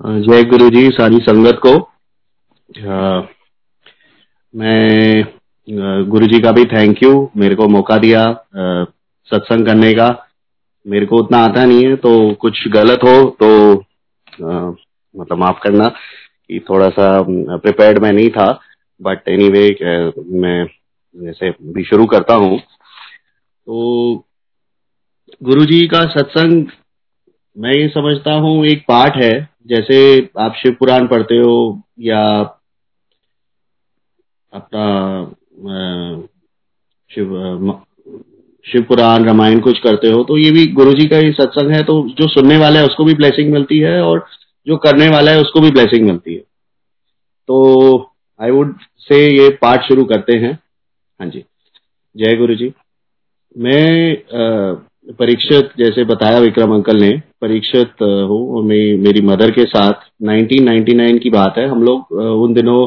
जय गुरु जी सारी संगत को। आ, मैं गुरु जी का भी थैंक यू मेरे को मौका दिया सत्संग करने का। मेरे को उतना आता नहीं है तो कुछ गलत हो तो आ, मतलब माफ़ करना कि थोड़ा सा प्रिपेयर्ड मैं नहीं था। बट एनी anyway, मैं जैसे भी शुरू करता हूँ। तो गुरु जी का सत्संग मैं ये समझता हूँ एक पाठ है। जैसे आप शिव पुराण पढ़ते हो या अपना शिव शिव पुराण, रामायण कुछ करते हो तो ये भी गुरु जी का ही सत्संग है तो जो सुनने वाला है उसको भी ब्लेसिंग मिलती है और जो करने वाला है उसको भी ब्लेसिंग मिलती है। तो आई वुड से ये पाठ शुरू करते हैं। हाँ जी। जय गुरु जी मैं परीक्षित, जैसे बताया विक्रम अंकल ने, परीक्षित हूँ, मैं, मेरी मदर के साथ। 1999 की बात है। हम लोग उन दिनों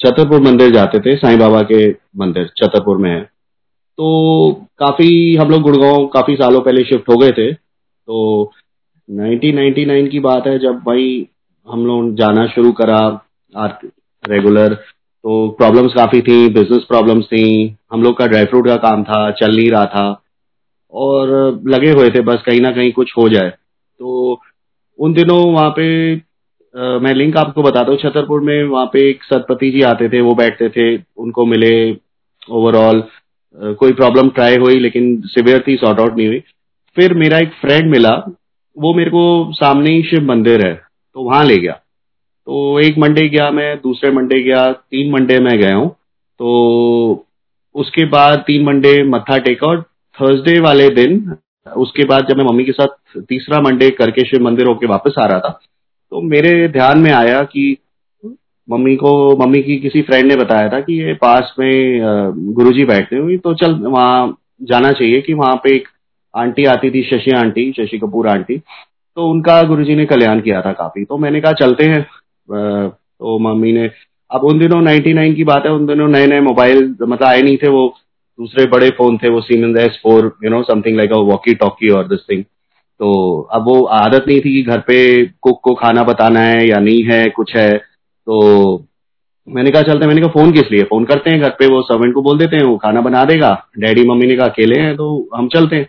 छतरपुर मंदिर जाते थे, साईं बाबा के मंदिर छतरपुर में है। तो काफ़ी हम लोग गुड़गांव काफ़ी सालों पहले शिफ्ट हो गए थे। तो 1999 की बात है, जब भाई हम लोग जाना शुरू करा रेगुलर तो प्रॉब्लम्स काफ़ी थी, बिज़नेस प्रॉब्लम्स थी। हम लोग का ड्राई फ्रूट का काम था, चल नहीं रहा था। और लगे हुए थे बस कहीं ना कहीं कुछ हो जाए। तो उन दिनों वहाँ पे आ, मैं लिंक आपको बताता हूँ छतरपुर में वहाँ पे एक सतपति जी आते थे वो बैठते थे उनको मिले ओवरऑल कोई प्रॉब्लम ट्राई हुई लेकिन सिवियर थी सॉर्ट आउट नहीं हुई। फिर मेरा एक फ्रेंड मिला वो मेरे को सामने ही शिव मंदिर है तो वहाँ ले गया। तो एक मंडे गया मैं दूसरे मंडे गया तीन मंडे मैं गया हूँ। तो उसके बाद तीन मंडे मत्था टेका और थर्सडे वाले दिन, उसके बाद जब मैं मम्मी के साथ तीसरा मंडे करके शिव मंदिर होके वापस आ रहा था तो मेरे ध्यान में आया कि मम्मी को, मम्मी की किसी फ्रेंड ने बताया था कि ये पास में गुरुजी बैठते हुए तो चल, वहाँ जाना चाहिए कि वहाँ पे एक आंटी आती थी, शशि आंटी, शशि कपूर आंटी तो उनका गुरुजी ने कल्याण किया था काफ़ी। तो मैंने कहा, चलते हैं। तो मम्मी ने, अब उन दिनों 99 की बात है, उन दिनों नए नए मोबाइल मतलब आए नहीं थे वो दूसरे बड़े फ़ोन थे, वो Siemens S four you know something like a walkie talkie और दिस थिंग तो अब वो आदत नहीं थी कि घर पे कुक को खाना बताना है या नहीं है, कुछ है। तो मैंने कहा, चलते मैंने कहा, फ़ोन किस लिए? फ़ोन करते हैं घर पे, वो सर्वेंट को बोल देते हैं, वो खाना बना देगा। डैडी मम्मी ने कहा, अकेले हैं तो हम चलते हैं।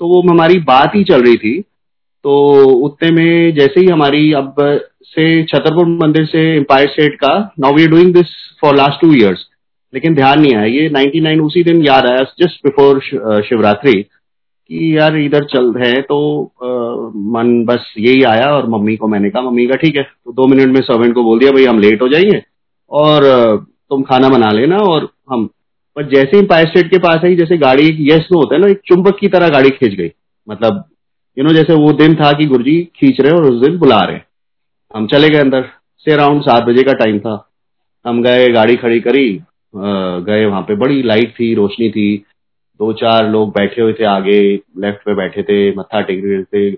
तो वो हमारी बात ही चल रही थी। तो उतने में जैसे ही हमारी अब से छतरपुर मंदिर से एम्पायर स्टेट का now we are doing this for last two years लेकिन ध्यान नहीं आया। ये 99 उसी दिन याद आया जस्ट बिफोर शिवरात्रि कि यार इधर चल रहे तो आ, मन बस यही आया और मम्मी को मैंने कहा मम्मी का ठीक है। तो दो मिनट में सर्वेंट को बोल दिया भाई हम लेट हो जाएँगे और तुम खाना बना लेना और हम पर जैसे ही पायर स्टेट के पास आई जैसे गाड़ी यस नो होता है ना एक चुंबक की तरह गाड़ी खींच गई। मतलब यू नो जैसे वो दिन था कि गुरुजी खींच रहे और उस दिन बुला रहे हम चले गए अंदर से अराउंड सात बजे का टाइम था। हम गए गाड़ी खड़ी करी गए वहाँ पे। बड़ी लाइट थी रोशनी थी। दो चार लोग बैठे हुए थे आगे लेफ़्ट पे बैठे थे मत्था टेक रहे थे।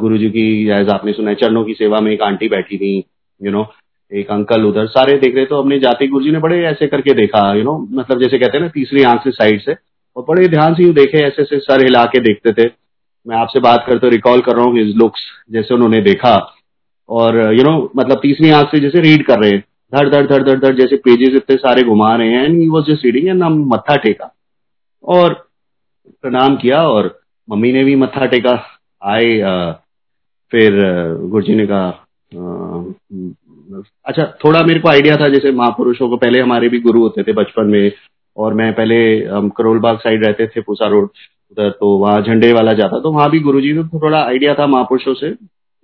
गुरु जी की जैसे आपने सुना है चरणों की सेवा में एक आंटी बैठी थी यू नो एक अंकल उधर। सारे देख रहे तो हमने जाते गुरु जी ने बड़े ऐसे करके देखा यू नो मतलब जैसे कहते हैं ना तीसरी आँख से साइड से। और बड़े ध्यान से देखे ऐसे ऐसे सर हिला के देखते थे। मैं आपसे बात करते रिकॉल कर रहा हूँ हिज लुक्स जैसे उन्होंने देखा। और यू you नो know, मतलब तीसरी आँख से जैसे रीड कर रहे। हैं धड़ धड़ धड़ धड़ धड़, जैसे पेजेस इतने सारे घुमा रहे हैं and he was just reading and हम मत्था टेका। और प्रणाम किया, और मम्मी ने भी मत्था टेका। आए फिर गुरु जी ने कहा अच्छा थोड़ा मेरे को आइडिया था, जैसे महापुरुषों को पहले हमारे भी गुरु होते थे बचपन में, और मैं पहले, हम करोल बाग साइड रहते थे, पूसा रोड, उधर तो वहाँ झंडे वाला जाता तो वहाँ भी गुरु जी को थोड़ा आइडिया था महापुरुषों से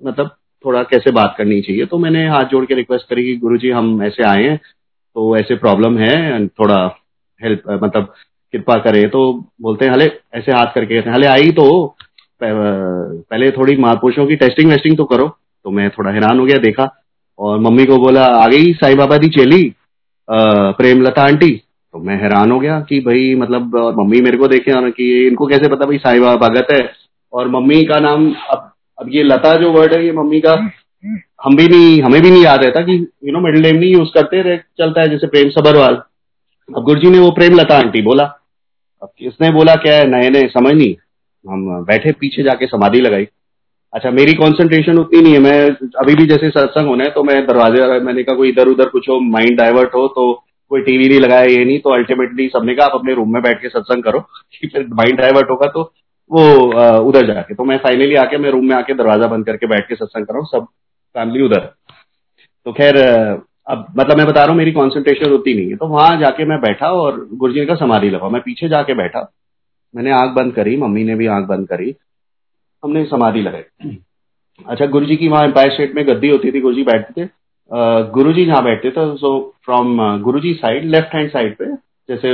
मतलब थोड़ा कैसे बात करनी चाहिए। तो मैंने हाथ जोड़ के रिक्वेस्ट करी कि गुरु जी हम ऐसे आए हैं तो ऐसे प्रॉब्लम है थोड़ा हेल्प मतलब कृपा करें। तो बोलते हैं, हले, ऐसे हाथ करके कहते हैं, हले आई तो पहले थोड़ी महापुरुषों की टेस्टिंग वेस्टिंग तो करो। तो मैं थोड़ा हैरान हो गया, देखा, और मम्मी को बोला, आ गई साई बाबा दी चेली प्रेमलता आंटी। तो मैं हैरान हो गया कि भाई मतलब और मम्मी मेरे को देखे और कि इनको कैसे पता भाई साई बाबा भगत है? और मम्मी का नाम अब अब ये लता जो वर्ड है, ये मम्मी का, हम भी नहीं, हमें भी नहीं याद रहता कि यू नो मिडिल नेम नहीं यूज़ करते रहे, चलता है जैसे प्रेम सबरवाल। अब गुरुजी ने वो प्रेम लता आंटी बोला। अब किसने बोला, क्या है नए नए समझ नहीं। हम बैठे, पीछे जाके समाधि लगाई। अच्छा मेरी कंसंट्रेशन उतनी नहीं है, मैं अभी भी जैसे सत्संग होना है तो मैं दरवाजे मैंने कहा कोई इधर उधर कुछ हो माइंड डाइवर्ट हो तो कोई टीवी नहीं लगाया, ये नहीं तो अल्टीमेटली सबने कहा, आप अपने रूम में बैठ के सत्संग करो फिर माइंड डाइवर्ट होगा तो वो उधर जाके। तो मैं फाइनली आके, मैं रूम में आके दरवाज़ा बंद करके बैठ के सत्संग कर रहा हूँ, सब फैमिली उधर। तो खैर, अब मतलब मैं बता रहा हूँ, मेरी कॉन्सेंट्रेशन होती नहीं है। तो वहाँ जाके मैं बैठा और गुरु गुरुजी का समाधि लगा मैं पीछे जाके बैठा। मैंने आँख बंद करी, मम्मी ने भी आँख बंद करी। हमने समाधि लगाई। अच्छा गुरु जी की वहाँ एम्पायर स्टेट में गद्दी होती थी गुरु जी बैठते थे। गुरु जी जहाँ बैठते थे so from Guru ji side left hand side पे, जैसे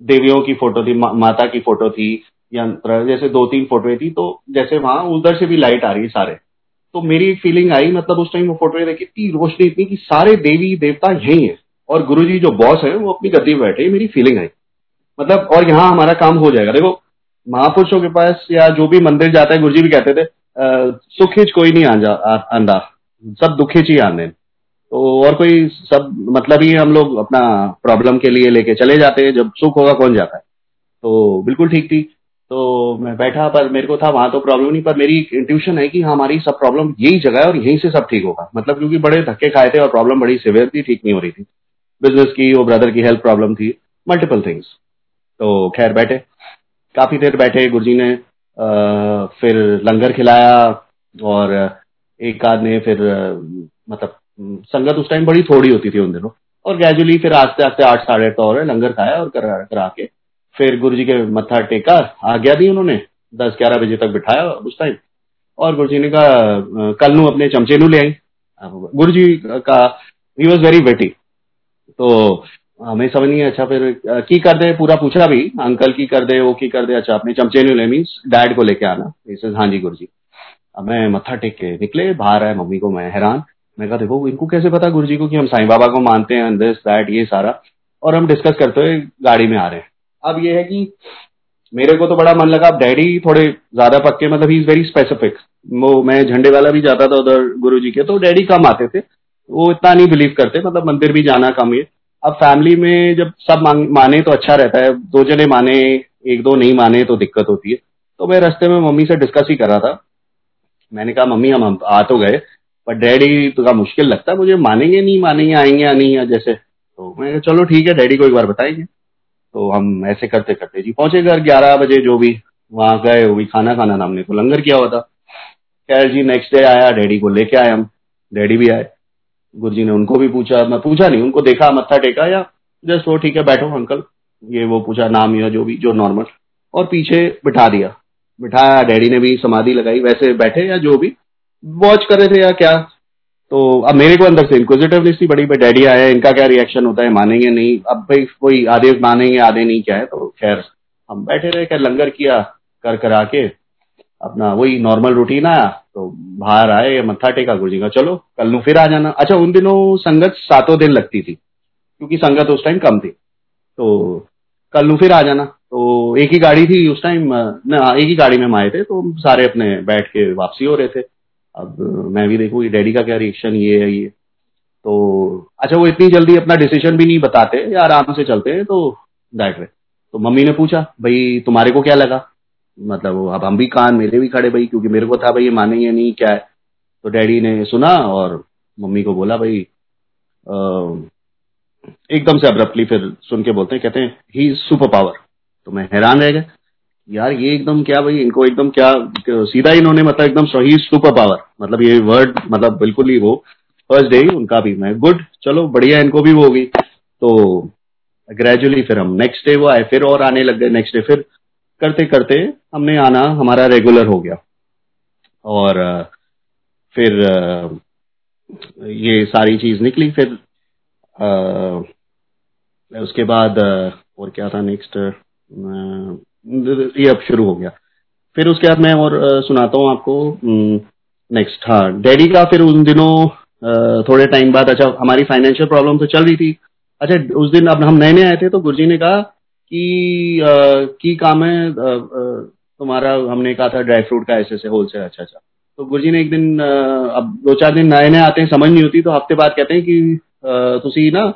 देवियों की फ़ोटो थी माता की फ़ोटो थी यंत्र, जैसे दो तीन फ़ोटो थी तो जैसे वहाँ उधर से भी लाइट आ रही है सारे। तो मेरी एक फीलिंग आई मतलब उस टाइम वो फ़ोटो देखी, इतनी रोशनी, इतनी कि सारे देवी देवता यही है। और गुरु जी जो बॉस है, वो अपनी गद्दी में बैठे मेरी फीलिंग आई। मतलब और यहाँ हमारा काम हो जाएगा। देखो, महापुरुषों के पास या जो भी मंदिर जाता है गुरु जी भी कहते थे सुखिच कोई नहीं आंदा। सब दुखिच ही आने तो और कोई सब मतलब ही हम लोग अपना प्रॉब्लम के लिए लेके चले जाते हैं। जब सुख होगा, कौन जाता है? तो बिल्कुल ठीक थी। तो मैं बैठा पर मेरे को था वहाँ तो प्रॉब्लम नहीं पर मेरी इंट्यूशन है कि हाँ, हमारी सब प्रॉब्लम यही जगह है और यहीं से सब ठीक होगा। मतलब क्योंकि बड़े धक्के खाए थे और प्रॉब्लम बड़ी सिवियर थी ठीक नहीं हो रही थी। बिज़नेस की वो ब्रदर की हेल्थ प्रॉब्लम थी मल्टीपल थिंग्स तो खैर बैठे। काफ़ी देर बैठे गुरुजी ने आ, फिर लंगर खिलाया और एक आध ने फिर मतलब संगत उस टाइम बड़ी थोड़ी होती थी उन दिनों। और ग्रेजुअली फिर आस्ते आस्ते आठ साढ़े आठ और लंगर खाया और करा, करा के फिर गुरु जी के मत्था टेका, आज्ञा दी उन्होंने, दस ग्यारह बजे तक बिठाया उस टाइम और गुरु जी ने कहा कल नू अपने चमचे नू ले आई। गुरु जी का ही वॉज़ वेरी वेटी तो हमें समझ नहीं अच्छा फिर की कर दे? पूरा पूछा भी, अंकल की कर दे, वो की कर दे। अच्छा अपने चमचे नू ले मीन्स डैड को लेके आना। हाँ जी गुरु जी अब मैं मत्था टेक के निकले, बाहर आए मम्मी को मैं हैरान। मैं कहा, देखो, इनको कैसे पता गुरु जी को कि हम साईं बाबा को मानते हैं दिस दैट ये सारा? और हम डिस्कस करते हुए गाड़ी में आ रहे हैं। अब ये है कि मेरे को तो बड़ा मन लगा, अब डैडी थोड़े ज़्यादा पक्के मतलब ही इज़ वेरी स्पेसिफिक वो, मैं झंडे वाला भी जाता था उधर गुरु जी के तो डैडी कम आते थे। वो इतना नहीं बिलीव करते मतलब मंदिर भी जाना कम है अब फैमिली में जब सब माने तो अच्छा रहता है, दो जने माने, एक दो नहीं माने तो दिक्कत होती है। तो मैं रास्ते में मम्मी से डिस्कस ही कर रहा था। मैंने कहा, मम्मी, हम आ तो गए, पर डैडी तो का मुश्किल लगता है, मुझे मानेंगे नहीं, मानेंगे आएँगे या नहीं या जैसे। तो मैं चलो ठीक है, डैडी को एक बार बताएँगे। तो हम ऐसे करते करते जी पहुँचे घर ग्यारह बजे जो भी, वहाँ गए, वो भी खाना खाना हमने तो लंगर किया हुआ था। खैर जी नेक्स्ट डे आया, डैडी को लेके आए हम। डैडी भी आए। गुरु ने उनको भी पूछा, मैं पूछा नहीं, उनको देखा, मत्था टेका या जस्ट वो ठीक है, बैठो अंकल ये वो पूछा, नाम या जो भी, जो नॉर्मल और पीछे बिठा दिया। बिठाया, डैडी ने भी समाधि लगाई, वैसे बैठे या जो भी। वॉच कर रहे थे या क्या? तो अब मेरे को अंदर से इंक्विजिटिवनेस थी, बड़ी डैडी आया, इनका क्या रिएक्शन होता है, मानेंगे नहीं। अब भाई कोई आधे मानेंगे, आधे नहीं क्या है तो खैर, हम बैठे रहे क्या लंगर किया, कर करा के, अपना वही नॉर्मल रूटीन आया तो बाहर आए, मत्था टेका गुरु जी का, चलो, कल नु फिर आ जाना। अच्छा उन दिनों संगत सातों दिन लगती थी, क्योंकि संगत उस टाइम कम थी तो कल नु फिर आ जाना। तो एक ही गाड़ी थी उस टाइम ना, एक ही गाड़ी में हम आए थे तो सारे अपने बैठ के वापसी हो रहे थे। अब मैं भी देखू डैडी का क्या रिएक्शन ये है, ये। तो अच्छा वो इतनी जल्दी अपना डिसीज़न भी नहीं बताते, या आराम से चलते हैं तो दैट वे तो मम्मी ने पूछा, भाई, तुम्हारे को क्या लगा? मतलब अब हम भी कान, मेरे भी खड़े भाई, क्योंकि मेरे को था, भाई, ये मानेंगे नहीं, क्या है? तो डैडी ने सुना, और मम्मी को बोला, भाई एकदम से अब्रप्टली फिर सुन के बोलते हैं, कहते हैं ही सुपर पावर तो मैं हैरान रह गया। यार ये एकदम क्या भाई, इनको एकदम क्या, सीधा इन्होंने मतलब एकदम सही सुपर पावर मतलब ये वर्ड मतलब बिल्कुल ही वो फ़र्स्ट डे उनका भी मैं गुड चलो बढ़िया इनको भी वो होगी। तो ग्रेजुअली फिर हम नेक्स्ट डे वो आए, फिर और आने लग गए नेक्स्ट डे फिर करते करते हमने आना, हमारा रेगुलर हो गया। और, फिर, ये सारी चीज़ निकली, फिर उसके बाद, और क्या था नेक्स्ट ये अब शुरू हो गया। फिर उसके बाद मैं और सुनाता हूँ आपको नेक्स्ट हाँ डैडी का फिर उन दिनों थोड़े टाइम बाद अच्छा हमारी फाइनेंशियल प्रॉब्लम तो चल रही थी। अच्छा उस दिन अब हम नए नए आए थे तो गुरुजी ने कहा कि आ, की काम है तुम्हारा हमने कहा था ड्राई फ्रूट का ऐसे ऐसे होलसेल अच्छा अच्छा। तो गुरुजी ने एक दिन अब दो चार दिन नए नए आते हैं समझ नहीं होती तो हफ़्ते बाद कहते हैं कि तुसी ना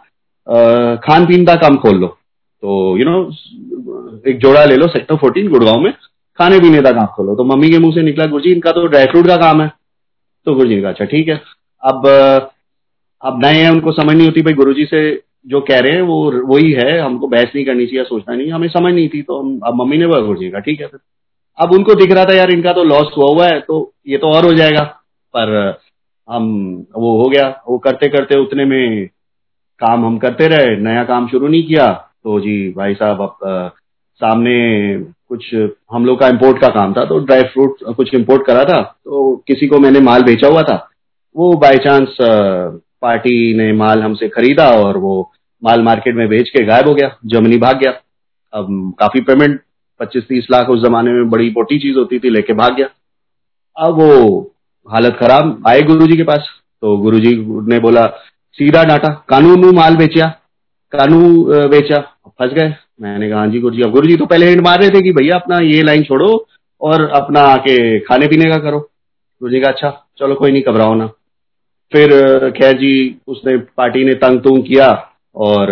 खान पीन का काम खोल लो। तो यू you नो know, एक जोड़ा ले लो सेक्टर फोर्टीन गुड़गांव में। खाने पीने का काम खोलो। तो मम्मी के मुँह से निकला गुरुजी इनका तो ड्राई फ्रूट का काम है। तो गुरुजी ने कहा अच्छा ठीक है। अब अब नए हैं उनको समझ नहीं होती भाई गुरुजी से जो कह रहे हैं वो वही है। हमको बहस नहीं करनी चाहिए सोचना नहीं। हमें समझ नहीं थी तो हम अब मम्मी ने बोला गुरुजी का ठीक है फिर। अब उनको दिख रहा था यार इनका तो लॉस हुआ हुआ है तो ये तो और हो जाएगा। पर हम वो हो गया। वो करते करते उतने में काम हम करते रहे नया काम शुरू नहीं किया। तो जी, भाई साहब, अब सामने कुछ हम लोग का इम्पोर्ट का काम था तो ड्राई फ्रूट कुछ इम्पोर्ट करा था तो किसी को मैंने माल बेचा हुआ था। वो बाय चांस पार्टी ने माल हमसे खरीदा और वो माल मार्केट में बेच के गायब हो गया, जर्मनी भाग गया। अब काफ़ी पेमेंट पच्चीस तीस लाख उस जमाने में बड़ी मोटी चीज़ होती थी, लेके भाग गया। अब वो हालत खराब, आए गुरुजी के पास तो गुरुजी ने बोला, सीधा डांटा, कानून माल बेचा कानू बेचा, फंस गए। मैंने कहा हाँ जी गुरु जी अब गुरु जी तो पहले हिंट मार रहे थे कि, भैया, अपना ये लाइन छोड़ो और अपना आके खाने पीने का करो। गुरु जी का अच्छा चलो, कोई नहीं, घबराओ ना। फिर खैर जी, उसने, पार्टी ने तंग तुंग किया और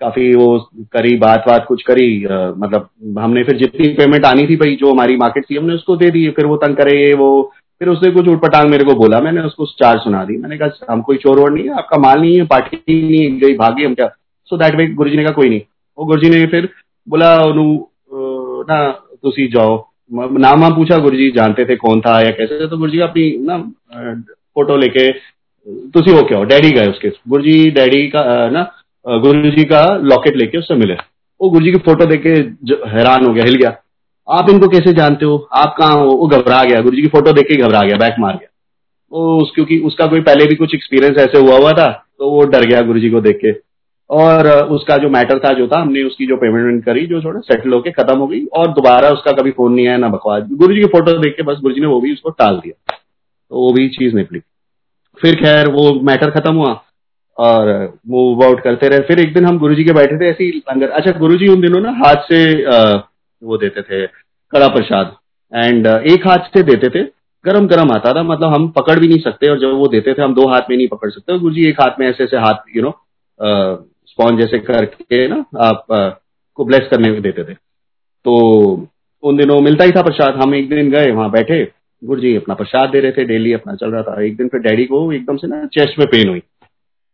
काफ़ी वो करी, बात बात कुछ करी मतलब हमने फिर जितनी पेमेंट आनी थी, भाई, जो हमारी मार्केट थी, हमने उसको दे दी। फिर वो तंग करे वो। फिर उसने कुछ उठपटांग मेरे को बोला, मैंने उसको चार सुना दी। मैंने कहा, हम कोई चोर वोर नहीं है, आपका माल नहीं है, पार्टी नहीं गई, भागी हम क्या? सो दैट वे गुरु जी ने कहा, कोई नहीं. गुरु जी ने फिर बोला ना, तुसी जाओ। नाम पूछा गुरु जी जानते थे कौन था या कैसे तो गुरु जी अपनी, ना फ़ोटो लेके, तुसी हो क्या हो? डैडी गए उसके? गुरु जी डैडी का ना गुरु जी का लॉकेट लेके उससे मिले। वो गुरु जी की फ़ोटो देख के हैरान हो गया, हिल गया। आप इनको कैसे जानते हो? आप कहाँ हो? वो घबरा गया। गुरु जी की फ़ोटो देख के घबरा गया, बैक मार गया। वो उस, क्योंकि उसका कोई पहले भी कुछ एक्सपीरियंस ऐसे हुआ हुआ था तो वो डर गया गुरु जी को देख के। और उसका जो मैटर था जो था हमने उसकी जो पेमेंट करी जो थोड़ा सेटल होके खत्म हो गई और दोबारा उसका कभी फ़ोन नहीं आया ना बकवास। गुरु जी की फ़ोटो देख के बस गुरु जी ने वो भी उसको टाल दिया। तो वो भी चीज़ निकली। फिर खैर वो मैटर खत्म हुआ और मूव आउट करते रहे। फिर एक दिन हम गुरुजी के बैठे थे ऐसी लंगर। अच्छा गुरुजी उन दिनों ना हाथ से आ, वो देते थे कड़ा प्रसाद। एंड एक हाथ से देते थे गरम गरम आता था। मतलब हम पकड़ भी नहीं सकते और जब वो देते थे हम दो हाथ में नहीं पकड़ सकते। गुरु जी एक हाथ में ऐसे ऐसे हाथ यू नो स्पॉन्ज जैसे करके ना आप को ब्लेस करने में देते थे। तो उन दिनों मिलता ही था प्रसाद। हम एक दिन गए, वहाँ बैठे। गुरु जी अपना प्रसाद दे रहे थे डेली अपना चल रहा था। एक दिन फिर डैडी को एकदम से ना चेस्ट में पेन हुई।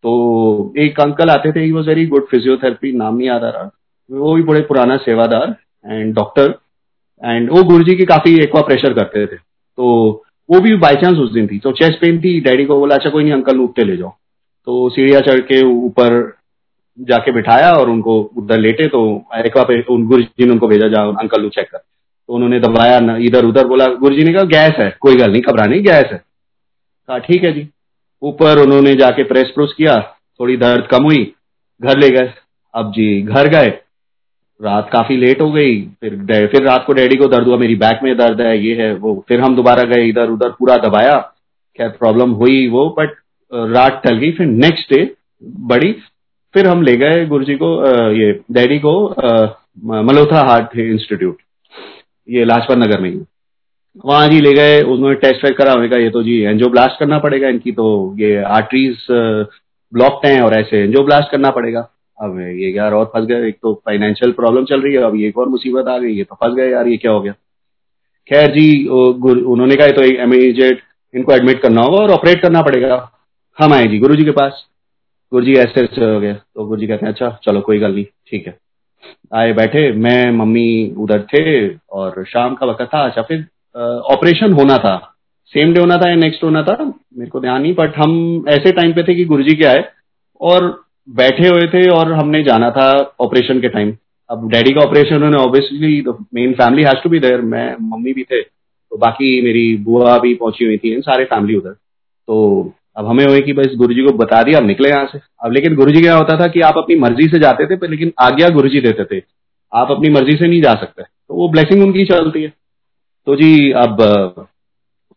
तो एक अंकल आते थे he was very good physiotherapy नाम नहीं याद आ रहा। वो भी बड़े पुराना सेवादार एंड डॉक्टर एंड वो गुरु जी की काफ़ी एक्वा प्रेशर करते थे। तो वो भी बाई चांस उस दिन थी। तो चेस्ट पेन थी। डैडी को बोला अच्छा कोई नहीं अंकल ऊपते ले जाओ। तो सीढ़िया चढ़ के ऊपर जाके बिठाया और उनको उधर लेटे तो एक्वा पे उन गुरु जी ने उनको भेजा जाओ अंकल चेक कर। तो उन्होंने दबाया इधर उधर बोला गुरु जी ने कहा, गैस है, कोई गल नहीं, घबराने गैस है। कहा, ठीक है जी। ऊपर उन्होंने जाके प्रेस प्रोस किया, थोड़ी दर्द कम हुई, घर ले गए। अब जी, घर गए। रात काफ़ी लेट हो गई, फिर फिर रात को डैडी को दर्द हुआ, मेरी बैक में दर्द है, ये है, वो। फिर हम दोबारा गए इधर उधर पूरा दबाया क्या प्रॉब्लम हुई वो बट रात टल गई, फिर नेक्स्ट डे बड़ी फिर हम ले गए गुरु जी को ये डैडी को मल्होत्रा हार्ट इंस्टीट्यूट, ये लाजपत नगर में ही। वहाँ जी ले गए, उन्होंने टेस्ट वेस्ट करा, उन्होंने कहा, ये तो जी एंजियोब्लास्ट करना पड़ेगा, इनकी तो ये आर्टरीज ब्लॉक्ड हैं और ऐसे एंजियोब्लास्ट करना पड़ेगा। अब ये यार और फंस गए, एक तो फाइनेंशियल प्रॉब्लम चल रही है, अब एक और मुसीबत आ गई, ये तो फंस गए यार, ये क्या हो गया? खैर जी उन्होंने कहा तो इमीजिएट इनको एडमिट करना होगा और ऑपरेट करना पड़ेगा। हम आए जी गुरु जी के पास। गुरु जी ऐसे ऐसे हो गया। तो गुरु जी कहते हैं अच्छा चलो, कोई गल नहीं, ठीक है। आए बैठे, मैं, मम्मी उधर थे और शाम का वक्त था अच्छा फिर ऑपरेशन होना था। सेम डे होना था या नेक्स्ट होना था, मेरे को ध्यान नहीं, बट हम ऐसे टाइम पे थे कि गुरुजी के आए और बैठे हुए थे और हमने जाना था ऑपरेशन के टाइम। अब डैडी का ऑपरेशन उन्होंने obviously main family has to be there मैं, मम्मी भी थे तो बाकी मेरी बुआ भी पहुँची हुई थी, सारे फैमिली उधर। तो अब हमें हुए कि बस गुरु जी को बता दिया, अब निकले यहाँ से। अब लेकिन गुरु जी क्या होता था कि आप अपनी मर्ज़ी से जाते थे, पर लेकिन आज्ञा गुरु जी देते थे। आप अपनी मर्ज़ी से नहीं जा सकते। तो वो ब्लेसिंग उनकी चलती है। तो जी, अब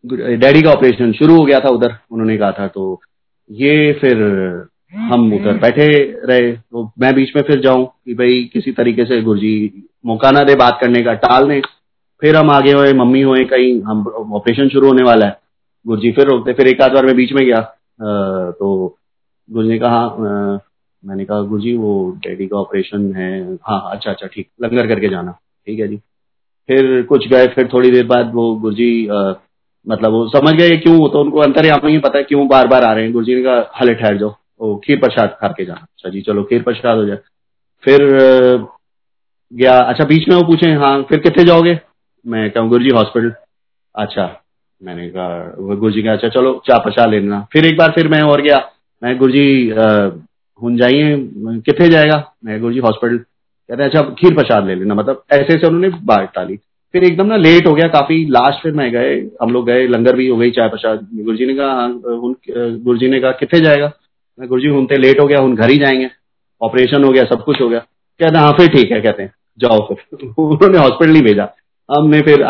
डैडी का ऑपरेशन शुरू हो गया था उधर, उन्होंने कहा था तो ये फिर हम उधर बैठे रहे। तो मैं बीच में फिर जाऊँ कि भाई किसी तरीके से गुरुजी मौका ना दे बात करने का, टाल दें। फिर हम आगे हुए, मम्मी हुए, कहीं हम ऑपरेशन शुरू होने वाला है। गुरुजी फिर रोकते फिर एक आध बार मैं बीच में गया तो गुरु ने कहा मैंने कहा गुरु जी वो डैडी का ऑपरेशन है। हाँ अच्छा अच्छा ठीक, लंगर करके जाना, ठीक है जी। फिर कुछ गए, फिर थोड़ी देर बाद वो गुरुजी मतलब वो समझ गए क्यों तो उनको अंतर यहाँ नहीं पता है क्यों बार बार आ रहे हैं। गुरुजी ने कहा, हले ठहर जाओ, वो खीर प्रसाद खा के जाना। अच्छा जी, चलो, खीर प्रसाद हो जाए। फिर गया अच्छा बीच में वो पूछे हाँ फिर कितने जाओगे? मैं कहूँ गुरु जी हॉस्पिटल। अच्छा मैंने कहा गुरु जी अच्छा चलो चाय पचा लेना। फिर एक बार फिर मैं और गया। मैं गुरु जी हूँ जाइए कितने जाएगा? मैं गुरु जी हॉस्पिटल। कहते अच्छा खीर प्रसाद ले लेना। मतलब ऐसे ऐसे उन्होंने बात टाली फिर एकदम ना लेट हो गया काफ़ी लास्ट फिर मैं गए हम लोग गए लंगर भी हो गई चाय प्रसाद। गुरु जी ने कहा हाँ, गुरु जी ने कहा कितने जाएगा? मैं गुरु जी हूँ लेट हो गया हूँ घर ही जाएँगे। ऑपरेशन हो गया सब कुछ हो गया। कहते हाँ फिर ठीक है कहते हैं जाओ फिर। उन्होंने हॉस्पिटल ही भेजा। हमने फिर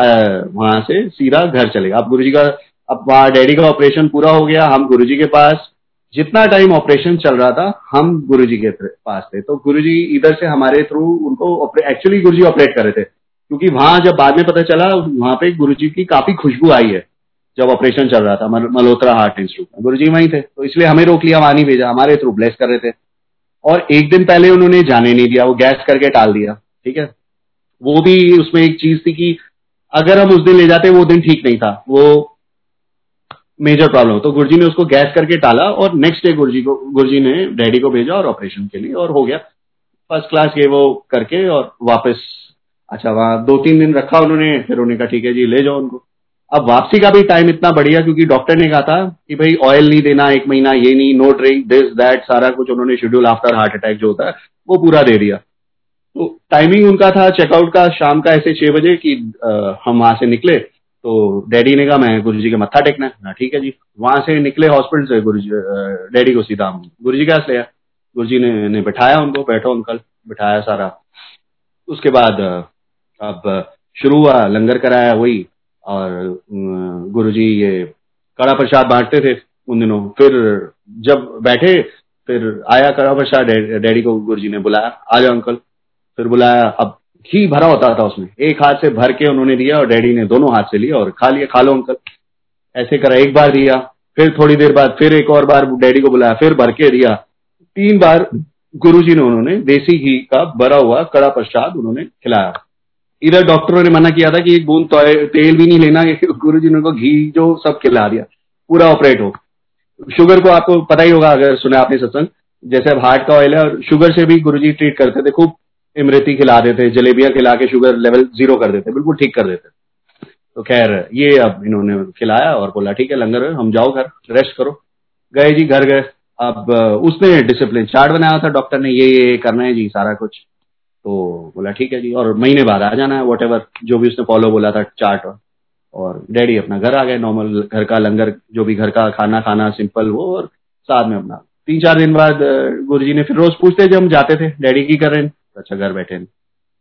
वहाँ से सीधा घर चले अब गुरु जी का, अब वहाँ डैडी का ऑपरेशन पूरा हो गया, हम गुरु जी के पास, जितना टाइम ऑपरेशन चल रहा था, हम गुरु जी के पास थे। तो गुरु जी इधर से हमारे थ्रू उनको एक्चुअली गुरु जी ऑपरेट कर रहे थे। क्योंकि वहाँ जब बाद में पता चला, वहाँ पे गुरु जी की काफ़ी खुशबू आई है, जब ऑपरेशन चल रहा था मल्होत्रा हार्ट इंस्टीट्यूट में। गुरु जी वहीं थे तो इसलिए हमें रोक लिया, वहाँ नहीं भेजा, हमारे थ्रू ब्लेस कर रहे थे। और एक दिन पहले उन्होंने जाने नहीं दिया, वो गैस करके टाल दिया, ठीक है? वो भी उसमें एक चीज़ थी कि अगर हम उस दिन ले जाते, वो दिन ठीक नहीं था। वो मेजर प्रॉब्लम तो गुरुजी ने उसको गैस करके टाला और नेक्स्ट डे गुरुजी को, गुरुजी ने डैडी को भेजा और ऑपरेशन के लिए और हो गया। फ़र्स्ट क्लास ये वो करके और वापस अच्छा वहाँ दो तीन दिन रखा उन्होंने, फिर उन्होंने कहा, ठीक है जी, ले जाओ उनको। अब वापसी का भी टाइम इतना बढ़िया क्योंकि डॉक्टर ने कहा था कि भाई ऑयल नहीं देना, एक महीना ये नहीं नो ड्रिंक दिस दैट सारा कुछ उन्होंने शेड्यूल आफ्टर हार्ट अटैक जो होता है, वो पूरा दे दिया। तो टाइमिंग उनका था चेकआउट का शाम का ऐसे छह बजे कि हम वहाँ से निकले तो डैडी ने कहा मैं गुरु जी के मत्था टेकना है। हाँ, ठीक है जी। वहाँ से निकले हॉस्पिटल से गुरु जी डैडी को सीधा हम गुरु जी के पास लिया गुरु जी ने, ने बिठाया उनको बैठो अंकल बिठाया सारा। उसके बाद अब शुरू हुआ लंगर कराया वही और गुरु जी ये कड़ा प्रसाद बांटते थे उन दिनों। फिर जब बैठे फिर आया कड़ा प्रसाद डैडी को गुरु जी ने बुलाया आ जाओ अंकल। फिर बुलाया, अब घी भरा होता था उसमें। एक हाथ से भर के उन्होंने दिया और डैडी ने दोनों हाथ से लिया और खा लिया खा लो अंकल। ऐसे करा, एक बार दिया, फिर थोड़ी देर बाद फिर एक और बार डैडी को बुलाया, फिर भर के दिया। तीन बार गुरुजी ने उन्होंने देसी घी का भरा हुआ कड़ा प्रसाद उन्होंने खिलाया। इधर डॉक्टरों ने मना किया था कि एक बूंद तो तेल भी नहीं लेना गुरु जी ने उनको घी जो सब खिला दिया। पूरा ऑपरेट हो। शुगर को आपको पता ही होगा, अगर सुना आपने सत्संग, जैसे अब हार्ट का ऑयल है और शुगर से भी गुरुजी ट्रीट करते थे, खूब इमरती खिला देते, जलेबियाँ खिला के शुगर लेवल ज़ीरो कर देते, बिल्कुल ठीक कर देते। तो खैर, ये अब इन्होंने खिलाया और बोला, ठीक है, लंगर, हम जाओ घर रेस्ट करो। गए जी, घर गए। अब, उसने डिसिप्लिन चार्ट बनाया था डॉक्टर ने ये ये करना है जी, सारा कुछ। तो बोला, ठीक है जी। और महीने बाद आ जाना है वट जो भी उसने फॉलो बोला था चार्ट और डैडी अपना घर आ गए नॉर्मल घर का लंगर, जो भी घर का खाना खाना सिंपल वो, और साथ में अपना। तीन चार दिन बाद गुरु जी ने फिर रोज पूछते जब हम जाते थे डैडी की कर रहे हैं। अच्छा घर बैठे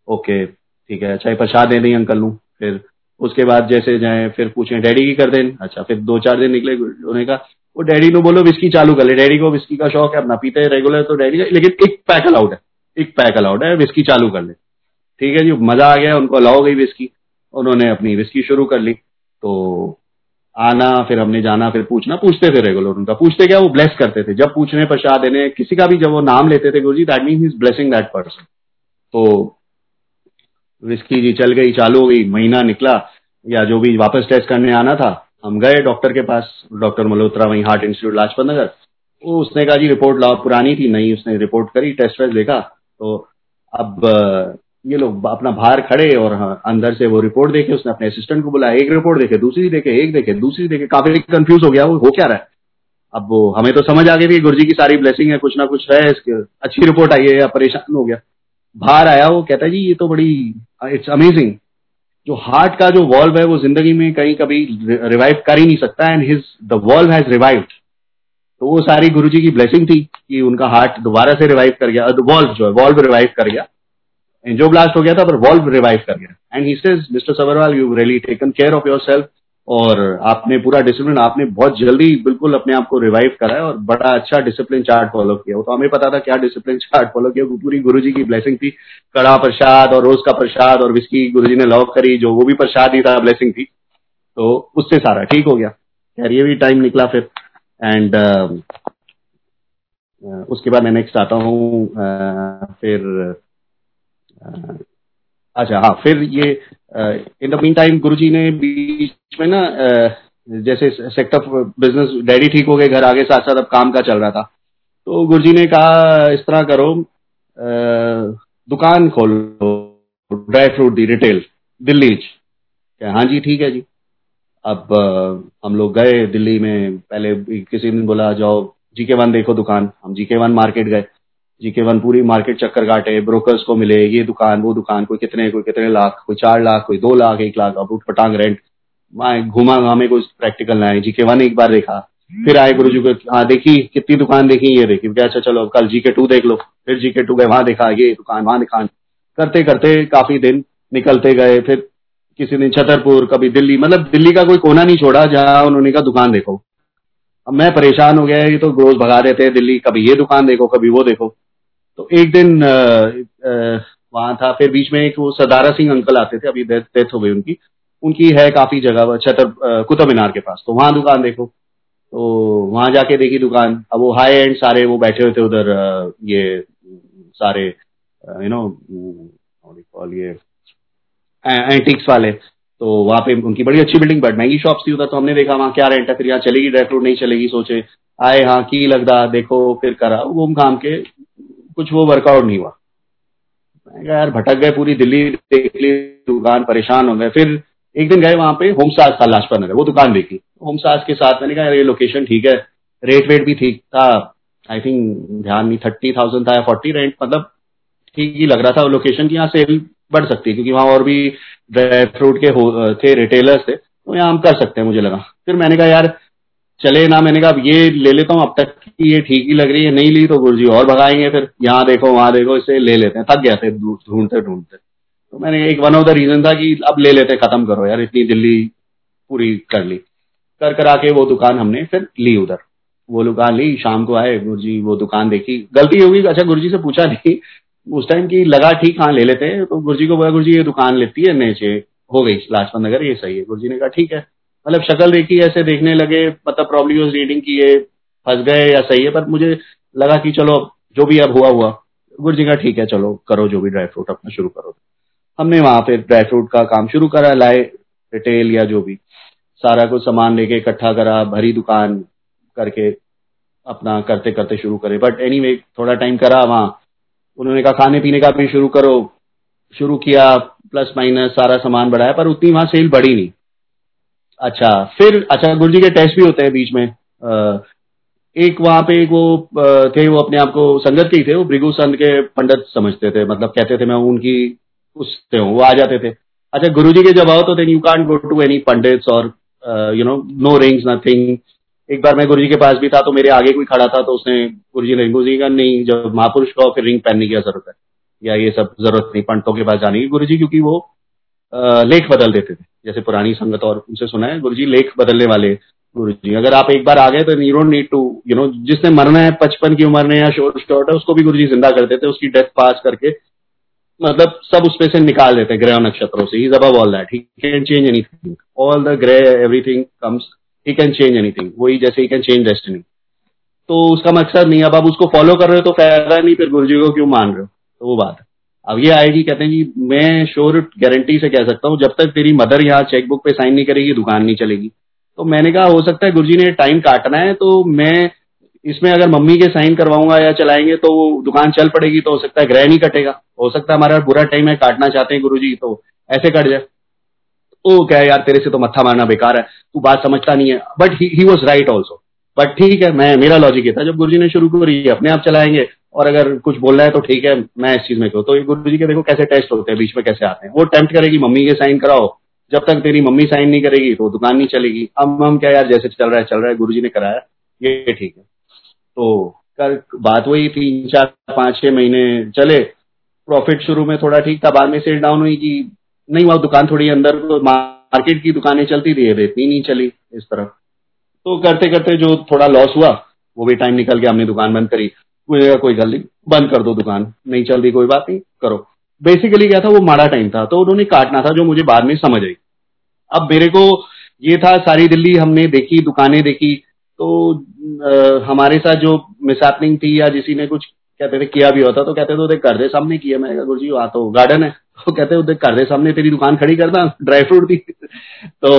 ओके, ठीक है अच्छा प्रसाद दे दें अंकल नू, फिर उसके बाद जैसे जाए, फिर पूछे, डैडी की कर दें? अच्छा फिर दो चार दिन निकले उन्होंने कहा वो डैडी को बोलो, विस्की चालू कर ले। डैडी को विस्की का शौक है, अपना पीते हैं रेगुलर तो डैडी का, लेकिन एक पैक अलाउड है, एक पैक अलाउड है, विस्की चालू कर ले। ठीक है जी, मज़ा आ गया, उनको अलाउ गई विस्की, उन्होंने अपनी विस्की शुरू कर ली। तो आना, फिर हमने जाना, फिर पूछना, पूछते थे रेगुलर उनका, पूछते क्या, वो ब्लेस करते थे। जब पूछने, प्रसाद देने, किसी का भी जब वो नाम लेते थे Guru ji that mean blessing that person तो विस्की जी चल गई चालू हो गई महीना निकला या जो भी वापस टेस्ट करने आना था हम गए डॉक्टर के पास डॉक्टर मल्होत्रा वहीं हार्ट इंस्टीट्यूट लाजपत नगर। वो उसने कहा जी रिपोर्ट लाओ पुरानी थी नहीं उसने रिपोर्ट करी टेस्ट वेस्ट देखा। तो अब ये लोग अपना बाहर खड़े और हाँ, अंदर से वो रिपोर्ट देखे उसने अपने असिस्टेंट को बुलाया एक रिपोर्ट देखे दूसरी देखे एक देखे दूसरी देखे काफ़ी कंफ्यूज हो गया वो हो क्या रहा है? अब वो हमें तो समझ आ गई थी गुरु जी की सारी ब्लेसिंग है कुछ ना कुछ है अच्छी रिपोर्ट आई है या परेशान हो गया। बाहर आया वो कहता है, जी, ये तो बड़ी इट्स अमेजिंग जो हार्ट का जो वॉल्व है, वो ज़िंदगी में कहीं कभी रिवाइव कर ही नहीं सकता and his the valve has revived तो वो सारी गुरुजी की ब्लेसिंग थी कि उनका हार्ट दोबारा से रिवाइव कर गया वॉल्व जो है वॉल्व रिवाइव कर गया। एंजो ब्लास्ट हो गया था, पर वॉल्व रिवाइव कर गया। And he says Mr Sabharwal you really taken care of your self और आपने पूरा डिसिप्लिन आपने बहुत जल्दी बिल्कुल अपने आप को रिवाइव करा है और बड़ा अच्छा डिसिप्लिन चार्ट फॉलो किया। वो तो हमें पता था क्या डिसिप्लिन चार्ट फॉलो किया। पूरी गुरु की ब्लेसिंग थी। कड़ा प्रसाद और रोज का प्रसाद और विस्की गुरु ने लॉक करी जो वो भी प्रसाद ही था ब्लेसिंग थी। तो उससे सारा ठीक हो गया। खैर ये भी टाइम निकला फिर। एंड uh, uh, उसके बाद मैं नेक्स्ट आता हूँ uh, फिर uh, अच्छा हाँ फिर ये इन द मीन टाइम गुरु ने बीच में ना जैसे सेक्टर बिज़नेस डैडी ठीक हो गए घर आगे साथ साथ अब काम का चल रहा था तो गुरु ने कहा इस तरह करो दुकान खोलो dry fruit the retail Delhi हाँ जी ठीक है जी अब हम लोग गए दिल्ली में पहले किसी ने बोला जाओ जीके वन देखो दुकान हम जीके वन मार्केट गए जीके वन पूरी मार्केट चक्कर काटे ब्रोकर्स को मिले, ये दुकान, वो दुकान, कोई कितने कोई कितने लाख, कोई चार लाख, कोई दो लाख, एक लाख, अब उठ पटांग रेंट घूमा हमें कुछ प्रैक्टिकल ना है। जीके वन एक बार देखा। फिर आए गुरु जी को हाँ देखी, कितनी दुकान देखी, ये देखी। अच्छा चलो, कल जीके टू देख लो। फिर जीके टू गए, वहाँ देखा, ये दुकान, वहाँ दुकान। करते करते काफ़ी दिन निकलते गए। फिर किसी ने छतरपुर, कभी दिल्ली मतलब दिल्ली का कोई कोना नहीं छोड़ा, जहाँ उन्होंने कहा, दुकान देखो। अब मैं परेशान हो गया, ये तो रोज भगा देते हैं दिल्ली। कभी ये दुकान देखो, कभी वो देखो। तो एक दिन वहाँ था, फिर बीच में एक वो सदारा सिंह अंकल आते थे, अभी डेथ डेथ हो गई उनकी। उनकी है काफ़ी जगह छतर कुतुब मीनार के पास। तो वहाँ दुकान देखो। तो वहाँ जाके देखी दुकान। अब वो हाई एंड सारे वो बैठे हुए थे उधर ये सारे यू नो कॉल ये एंटिक्स वाले। तो वहाँ पे उनकी बड़ी अच्छी बिल्डिंग बट महँगी शॉप्स थी उधर तो हमने देखा वहाँ क्या रेंट है, फिर यहाँ चलेगी ड्राई फ्रूट नहीं चलेगी, सोचे, आए हाँ की लगता देखो, फिर करा। घूम घाम के कुछ वो वर्कआउट नहीं हुआ। मैं यार, भटक गए पूरी दिल्ली, देख ली, दुकान परेशान हो गए। फिर एक दिन गए वहाँ पे होम साज था लाजपत नगर, वो दुकान देखी। होम साज के साथ मैंने कहा, यार, ये लोकेशन ठीक है रेट वेट भी ठीक था आई थिंक ध्यान नहीं थर्टी थाउज़ेंड था या फोर्टी रेंट मतलब ठीक ही लग रहा था लोकेशन की यहाँ सेल बढ़ सकती है, क्योंकि वहाँ और भी ड्राई फ्रूट के थे रिटेलर्स थे तो यहाँ हम कर सकते हैं, मुझे लगा। फिर मैंने कहा, यार चले ना, मैंने कहा, अब ये ले लेता हूँ, अब तक ये ठीक ही लग रही है, नहीं ली तो गुरु जी और भगाएँगे फिर। यहाँ देखो, वहाँ देखो, इसे ले लेते हैं। थक गया थे ढूंढते ढूंढते। तो मैंने, एक वन ऑफ़ द रीजन था कि अब ले लेते, खत्म करो यार, इतनी दिल्ली पूरी कर ली। कर, करा के वो दुकान हमने फिर ली उधर। वो दुकान ली, शाम को आए गुरु जी वो दुकान देखी। गलती होगी अच्छा गुरु जी से पूछा नहीं। उस टाइम की लगा, ठीक हाँ ले लेते हैं। तो गुरु जी को बोला गुरु जी ये दुकान लेती है नीचे हो गई, लाजपत नगर, ये सही है। गुरु जी ने कहा, ठीक है। मतलब शक्ल देखी ऐसे देखने लगे मतलब प्रॉब्लम रीडिंग की ये फंस गए या सही है पर मुझे लगा कि चलो जो भी अब हुआ हुआ। गुरु जी का ठीक है चलो करो जो भी ड्राई फ्रूट अपना शुरू करो। हमने वहाँ पे ड्राई फ्रूट का काम शुरू करा लाए रिटेल या जो भी। सारा कुछ सामान लेके इकट्ठा करा भरी दुकान करके अपना करते करते शुरू करे। बट एनी anyway, थोड़ा टाइम करा वहाँ। उन्होंने कहा खाने पीने का भी शुरू करो। शुरू किया प्लस माइनस सारा सामान बढ़ाया पर उतनी वहाँ सेल बढ़ी नहीं। अच्छा फिर अच्छा गुरु जी के टेस्ट भी होते हैं बीच में। एक वहाँ पे एक वो थे, वो अपने आप को संगत के ही थे, वो भृगु संत के पंडित समझते थे मतलब कहते थे, मैं उनकी, उससे हूँ, वो आ जाते थे। अच्छा गुरु जी के जब आओ तो then you can't go to any pandits और you know no rings nothing एक बार मैं गुरु जी के पास भी था तो मेरे आगे कोई खड़ा था तो उसने गुरु जी ने गुरु जी का नहीं, जब महापुरुष का फिर रिंग पहनने की ज़रूरत है? या ये सब ज़रूरत नहीं, पंडितों के पास जाने की। गुरु जी क्योंकि वो लेख बदल देते थे। जैसे पुरानी संगत और उनसे सुना है गुरु जी लेख बदलने वाले गुरु जी अगर आप एक बार आ गए तो you don't need to you know जिसने मरना है, पचपन की उम्र में या शोर शॉर्ट है, उसको भी गुरु जी ज़िंदा कर देते, उसकी डेथ पास करके मतलब सब उसमें से निकाल देते ग्रह नक्षत्रों से। Is above all that he can change anything all the grey everything comes he can change anything वही जैसे ही कैन चेंज डेस्टिनी तो उसका मकसद नहीं अब आप उसको फॉलो कर रहे हो तो फ़ायदा नहीं, फिर गुरु जी को क्यों मान रहे हो? तो वो बात है। अब ये आएगी, कहते हैं जी, मैं श्योर गारंटी से कह सकता हूँ, जब तक तेरी मदर यहाँ चेकबुक पे साइन नहीं करेगी, दुकान नहीं चलेगी। तो मैंने कहा, हो सकता है गुरुजी ने टाइम काटना है तो मैं इसमें अगर मम्मी के साइन करवाऊँगा या चलाएँगे तो दुकान चल पड़ेगी तो हो सकता है ग्रह नहीं कटेगा। हो सकता है हमारा बुरा टाइम है काटना चाहते हैं गुरु तो ऐसे कट जाए। ओ क्या यार, तेरे से तो मत्था मारना बेकार है, तू बात समझता नहीं है। But he was right also but ठीक है, मैं, मेरा लॉजिक ये था, जब गुरुजी ने शुरू करी, अपने आप चलाएँगे, और अगर कुछ बोलना है तो ठीक है, मैं इस चीज़ में क्यों? तो गुरु जी के देखो कैसे टेस्ट होते हैं, बीच में कैसे आते हैं। वो अटेम्प्ट करेगी, मम्मी के साइन कराओ। जब तक तेरी मम्मी साइन नहीं करेगी तो दुकान नहीं चलेगी। अब हम क्या यार, जैसे चल रहा है, चल रहा है गुरु जी ने कराया, ये ठीक है। तो कल बात वही तीन, चार, पाँच, छह महीने चले प्रॉफिट शुरू में थोड़ा ठीक था, बाद में सेल डाउन हुई कि नहीं हुआ, दुकान थोड़ी अंदर मार्केट की दुकानें चलती थी इतनी नहीं चली, इस तरह तो करते करते जो थोड़ा लॉस हुआ वो भी टाइम निकल गया हमने दुकान बंद करी। कोई गल नहीं बंद कर दो दुकान। नहीं चल रही कोई बात नहीं करो। बेसिकली क्या था वो माड़ा टाइम था। तो उन्होंने काटना था जो मुझे बाद में समझ आई। अब मेरे को ये था सारी दिल्ली हमने देखी दुकानें देखी। तो आ, हमारे साथ जो मिसहैपनिंग थी या किसी ने कुछ कहते थे किया भी होता तो कहते थे कर दे सामने किया। मैं गुरु जी वहाँ तो गार्डन है। तो कहते कर दे सामने तेरी दुकान खड़ी करना ड्राई फ्रूट की तो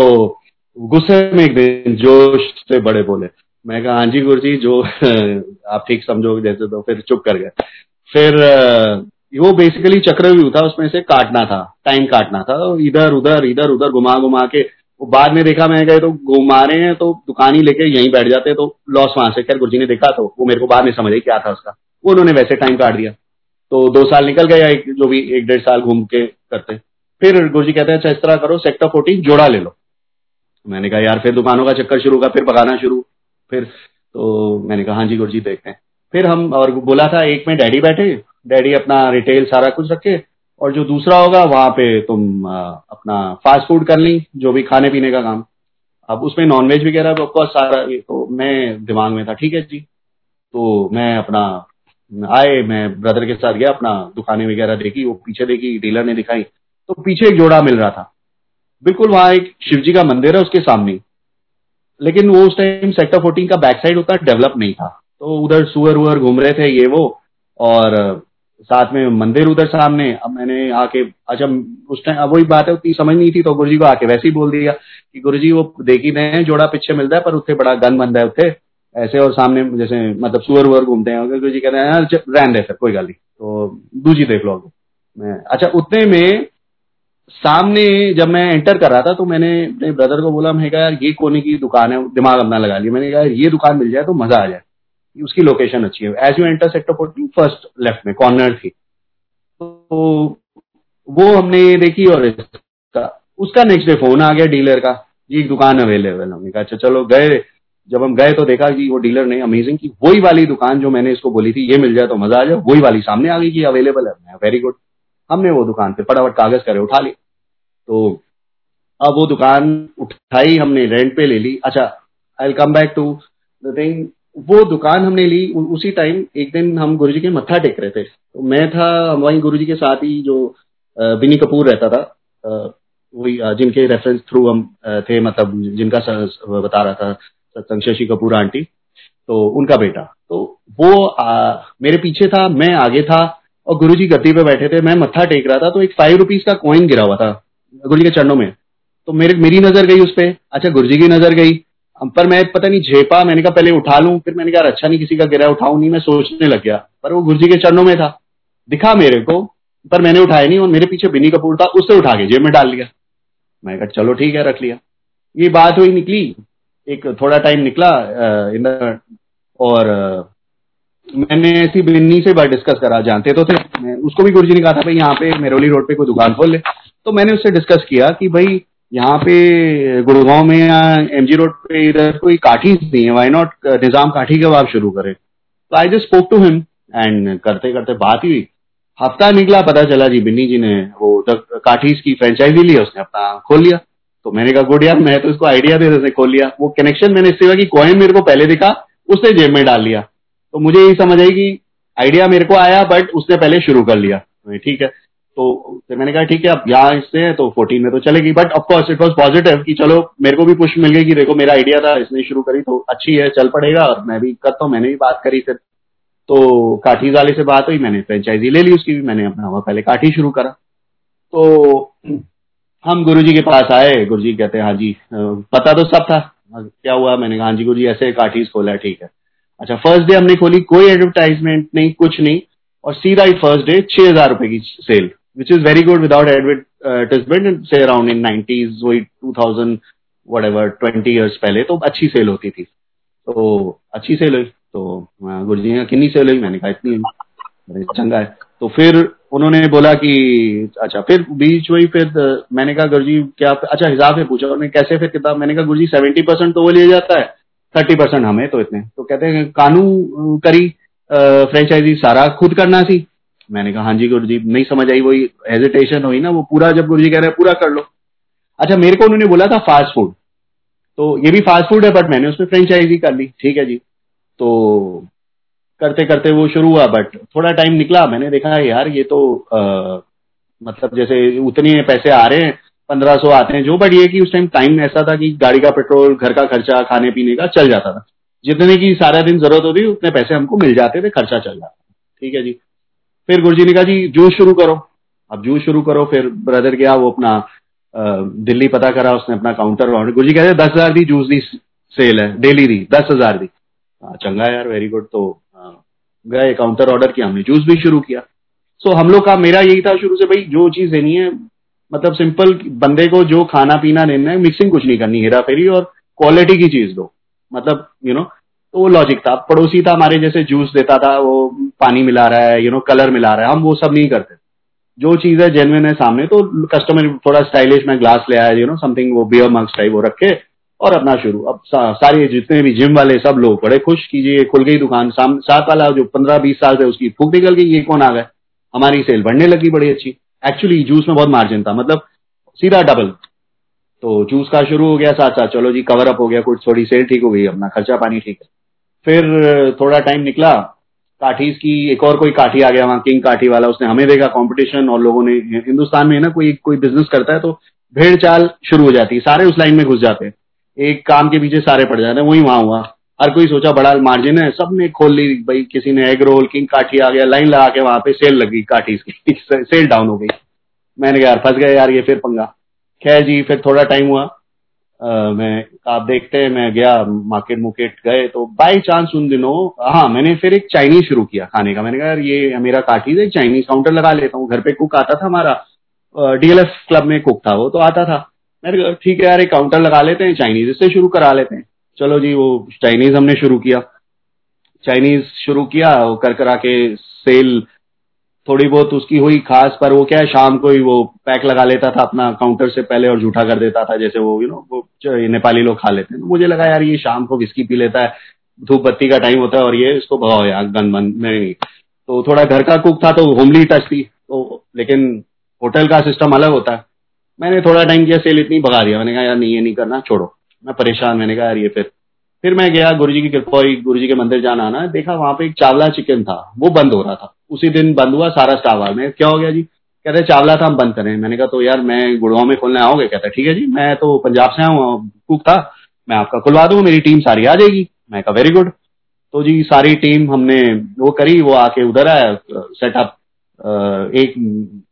गुस्से में एक दिन जोश से बड़े बोले। मैं कहा हाँ जी गुरु जी जो आप ठीक समझो जैसे तो फिर चुप कर गए। फिर वो बेसिकली चक्रव्यूह था, उसमें से काटना था टाइम काटना था। इधर, उधर इधर, उधर घुमा घुमा के, वो बाद में देखा मैं गए तो घुमा रहे हैं तो दुकान ही लेके यहीं बैठ जाते तो लॉस वहाँ से। खैर गुरु जी ने देखा तो वो मेरे को बाद में समझ क्या था उसका। वो उन्होंने वैसे टाइम काट दिया। तो दो साल निकल गया, एक, जो भी एक डेढ़ साल घूम के करते। फिर गुरु जी कहते हैं अच्छा इस तरह करो सेक्टर फोर्टीन जोड़ा ले लो। मैंने कहा, यार, फिर दुकानों का चक्कर शुरू का फिर पकाना शुरू। फिर तो मैंने कहा हाँ जी, गुरुजी, देखते हैं। फिर हम, और बोला था, एक में डैडी बैठे, डैडी अपना रिटेल सारा कुछ रखे, और जो दूसरा होगा, वहाँ पे तुम अपना फास्ट फ़ूड कर ली, जो भी खाने पीने का काम। अब उसमें नॉनवेज वगैरह ऑफकोर्स सारा तो मैं दिमाग में था, ठीक है जी। तो मैं अपना, आए, मैं ब्रदर के साथ गया, अपना दुकानें वगैरह देखी, वो पीछे देखी डीलर ने दिखाई तो पीछे एक जोड़ा मिल रहा था। बिल्कुल वहाँ एक शिव जी का मंदिर है उसके सामने। लेकिन वो उस टाइम सेक्टर फोर्टीन का बैक साइड उतना डेवलप नहीं था। तो उधर सुअर वुअर घूम रहे थे ये वो, और, साथ में मंदिर उधर सामने। अब मैंने आके अच्छा उस टाइम अब वही बात है, उतनी समझ नहीं थी तो गुरु जी को आके वैसे ही बोल दिया कि गुरु जी वो देख ही रहे जोड़ा पीछे मिलता है, पर उत्थे बड़ा गन बंद है उत्थे ऐसे और सामने जैसे मतलब सुअर वुअर घूमते हैं। गुरु जी कहते हैं रहन दे फिर, कोई गल नहीं। तो दूजी देख लो मैं अच्छा उतने में सामने जब मैं एंटर कर रहा था तो मैंने अपने ब्रदर को बोला, मैं कहा, यार, ये कोने की दुकान है, दिमाग अपना लगा लिया। मैंने कहा, ये दुकान मिल जाए तो मज़ा आ जाए। उसकी लोकेशन अच्छी है। As you enter sector fourteen first left में कॉर्नर थी। तो वो हमने देखी और इसका, उसका नेक्स्ट डे फ़ोन आ गया डीलर का। जी, एक दुकान अवेलेबल हमने कहा अच्छा चलो, गए। जब हम गए तो देखा कि वो डीलर ने अमेजिंग की वही वाली दुकान जो मैंने इसको बोली थी, ये मिल जाए तो मज़ा आ जाए। वही वाली सामने आ गई कि अवेलेबल है। वेरी गुड हमने वो दुकान पे फटाफट कागज़ करे उठा ली तो अब वो दुकान उठाई हमने रेंट पे ले ली। अच्छा I come back to the thing वो दुकान हमने ली उसी टाइम एक दिन हम गुरुजी के मत्था टेक रहे थे। तो मैं था वहीं गुरुजी के साथ ही जो बिनी कपूर रहता था वही जिनके रेफरेंस थ्रू हम थे मतलब जिनका बता रहा था सत्संग शशि कपूर आंटी। तो उनका बेटा। तो वो आ, मेरे पीछे था मैं आगे था। और गुरुजी गद्दी पे बैठे थे, मैं मत्था टेक रहा था तो एक फाइव रुपीज़ का कॉइन गिरा हुआ था गुरु जी के चरणों में। तो मेरे, मेरी नज़र गई उस पर अच्छा गुरु जी की नज़र गई। पर मैं पता नहीं झेपा, मैंने कहा पहले उठा लूँ, फिर मैंने कहा अच्छा नहीं किसी का गिरा, उठाऊ नहीं, मैं सोचने लग गया। पर वो गुरु जी के चरणों में था। दिखा मेरे को, पर मैंने उठाया नहीं, और मेरे पीछे बिनी कपूर था, उससे उठा के जेब में डाल लिया मैं कहा, चलो ठीक है, रख लिया। ये बात हुई, निकली। एक थोड़ा टाइम निकला इन, और मैंने ऐसी बिन्नी से बात डिस्कस करा, जानते तो थे। उसको भी गुरु जी ने कहा था, भाई, यहाँ पे मेरोली रोड पे कोई दुकान खोल ले। तो मैंने उससे डिस्कस किया कि, भाई, यहाँ पे गुड़गांव में या एमजी रोड पे इधर कोई काठी नहीं है वाई नॉट निज़ाम काठी कबाब शुरू करे? तो I just spoke to him and करते करते बात हुई। हफ़्ता निकला, पता चला जी, बिन्नी जी ने वो काठीज की फ्रेंचाइजी ली, उसने अपना खोल लिया। तो मैंने कहा गुड यार मैं तो इसको आइडिया दे उसने खोल लिया। वो कनेक्शन मैंने इससे कि कॉइन मेरे को पहले दिखा उसने जेब में डाल लिया। तो मुझे यही समझ आई कि आइडिया मेरे को आया बट उसने पहले शुरू कर लिया। ठीक है। तो फिर मैंने कहा, ठीक है, अब यहाँ इससे है तो फोर्टीन में तो चलेगी। But of course it was positive कि चलो, मेरे को भी पुश मिल गई कि देखो, मेरा आइडिया था, इसने शुरू करी तो अच्छी है, चल पड़ेगा, और मैं भी करता हूँ, मैंने भी बात करी फिर। तो काठी वाले से बात हुई, मैंने फ्रेंचाइजी ले ली, उसकी भी मैंने अपना हुआ पहले काठी शुरू करा। तो हम गुरु जी के पास आए गुरु जी कहते हैं हाँ जी पता तो सब था। क्या हुआ? मैंने कहा हाँ जी गुरु जी ऐसे काठी खोला ठीक है। अच्छा फ़र्स्ट डे हमने खोली, कोई एडवर्टाइजमेंट नहीं, कुछ नहीं, और सीधा ही फ़र्स्ट डे छह हज़ार रुपए की sale which is very good without advertisement से अराउंड इन नाइनटीज वही two thousand whatever twenty years पहले तो अच्छी सेल होती थी। तो अच्छी सेल हुई तो गुरु जी कितनी सेल हुई? मैंने कहा, इतनी चंगा है। तो फिर उन्होंने बोला कि अच्छा फिर बीच वही फिर, मैंने कहा गुरु जी क्या अच्छा हिसाब से पूछा उन्होंने कैसे फिर किताब मैंने कहा गुरु जी सेवेंटी परसेंट तो वो ले जाता है। थर्टी परसेंट हमें तो इतने। तो कहते हैं कानून करी फ्रेंचाइजी सारा खुद करना सी। मैंने कहा हाँ जी गुरु जी नहीं समझ आई वही हेजिटेशन हुई ना वो पूरा जब गुरु जी कह रहे हैं पूरा कर लो। अच्छा मेरे को उन्होंने बोला था फास्ट फ़ूड तो ये भी फास्ट फ़ूड है बट मैंने उसमें फ्रेंचाइजी कर ली। ठीक है जी। तो करते करते वो शुरू हुआ बट थोड़ा टाइम निकला मैंने देखा यार ये तो आ, मतलब जैसे उतने पैसे आ रहे हैं पंद्रह सौ आते हैं जो बट ये कि उस टाइम टाइम ऐसा था कि गाड़ी का पेट्रोल घर का खर्चा खाने पीने का चल जाता था। जितने की सारा दिन ज़रूरत होती उतने पैसे हमको मिल जाते थे खर्चा चल जाता ठीक है जी? फिर गुरु जी ने कहा जी जूस शुरू करो। अब जूस शुरू करो फिर ब्रदर गया वो अपना दिल्ली पता करा उसने अपना काउंटर गुरु जी कहते दस हज़ार दी जूस दी सेल है डेली दी दस हज़ार दी। चंगा यार वेरी गुड तो गए काउंटर ऑर्डर किया हमने जूस भी शुरू किया। सो so, हम लोग का मेरा यही था शुरू से भाई जो चीज़ देनी है मतलब सिंपल बंदे को जो खाना पीना लेना है मिक्सिंग कुछ नहीं करनी हेरा फेरी और क्वालिटी की चीज़ दो। मतलब यू नो तो वो लॉजिक था। पड़ोसी था हमारे जैसे जूस देता था वो पानी मिला रहा है यू नो कलर मिला रहा है हम वो सब नहीं करते। जो चीज़ है जेनविन है सामने तो कस्टमर थोड़ा स्टाइलिश में ग्लास ले आया यू नो समथिंग वो बियर मग्स टाइप वो रखे और अपना शुरू। अब सा, सारे जितने भी जिम वाले सब लोग बड़े खुश कीजिए खुल गई दुकान सात वाला जो पंद्रह बीस साल से उसकी फूक निकल गई ये कौन आ गए? हमारी सेल बढ़ने लगी बड़ी अच्छी। एक्चुअली जूस में बहुत मार्जिन था। मतलब सीधा डबल तो जूस का शुरू हो गया साथ साथ चलो जी कवर अप हो गया। कुछ थोड़ी सेल ठीक हो गई। अपना खर्चा पानी ठीक है। फिर, थोड़ा टाइम निकला। काठीज की एक और कोई काठी आ गया, वहाँ किंग काठी वाला। उसने हमें देखा कंपटीशन और लोगों ने, हिंदुस्तान में ना, कोई कोई बिज़नेस करता है तो भेड़ चाल शुरू हो जाती है। सारे उस लाइन में घुस जाते हैं। एक काम के पीछे सारे पड़ जाते हैं। वही वहाँ हुआ। हर कोई सोचा बड़ा मार्जिन है सबने खोल ली भाई किसी ने एग रोल किंग काठी आ गया लाइन लगा के वहाँ पे सेल लगी काठी की सेल डाउन हो गई। मैंने कहा यार फंस गए यार ये फिर पंगा। खैर जी फिर थोड़ा टाइम हुआ। आ, मैं आप देखते हैं मैं गया मार्केट मुकेट गए तो बाई चांस उन दिनों हाँ मैंने फिर एक चाइनीज़ शुरू किया खाने का। मैंने कहा यार ये मेरा काठी एक चाइनीज़ काउंटर लगा लेता हूँ घर पे कुक आता था हमारा। डीएलएफ क्लब में कुक था वो तो आता था। मैंने कहा ठीक है यार एक काउंटर लगा लेते हैं चाइनीज़ इससे शुरू करा लेते हैं। चलो जी, वो चाइनीज़ हमने शुरू किया। चाइनीज़ शुरू किया, वो कर करा के सेल थोड़ी बहुत उसकी हुई खास, पर वो क्या है, शाम को ही वो पैक लगा लेता था अपना काउंटर से पहले और झूठा कर देता था, जैसे वो यू नो वो नेपाली लोग खा लेते हैं। तो मुझे लगा, यार, ये शाम को विस्की पी लेता है, धूप बत्ती का टाइम होता है और ये इसको भगाओ यार गन बन नहीं तो थोड़ा घर का कुक था तो होमली टच थी तो लेकिन होटल का सिस्टम अलग होता है। मैंने थोड़ा टाइम किया सेल इतनी भगा दिया। मैंने कहा, यार, नहीं, ये नहीं करना, छोड़ो। मैं परेशान मैंने कहा ये फिर फिर मैं गया गुरु जी की कृपा हुई गुरु जी के मंदिर जाना आना। देखा वहाँ पे एक चावला चिकन था, वो बंद हो रहा था। उसी दिन बंद हुआ सारा स्टाफ में क्या हो गया जी? कहते चावला था, हम बंद करें। मैंने कहा तो यार मैं गुड़गांव में खोलने आओगे? कहता ठीक है जी, मैं तो पंजाब से आऊँ कुक था, मैं आपका खुलवा दूँगा मेरी टीम सारी आ जाएगी। मैं कहा वेरी गुड तो जी, सारी टीम हमने वो करी, वो आके उधर आया सेटअप एक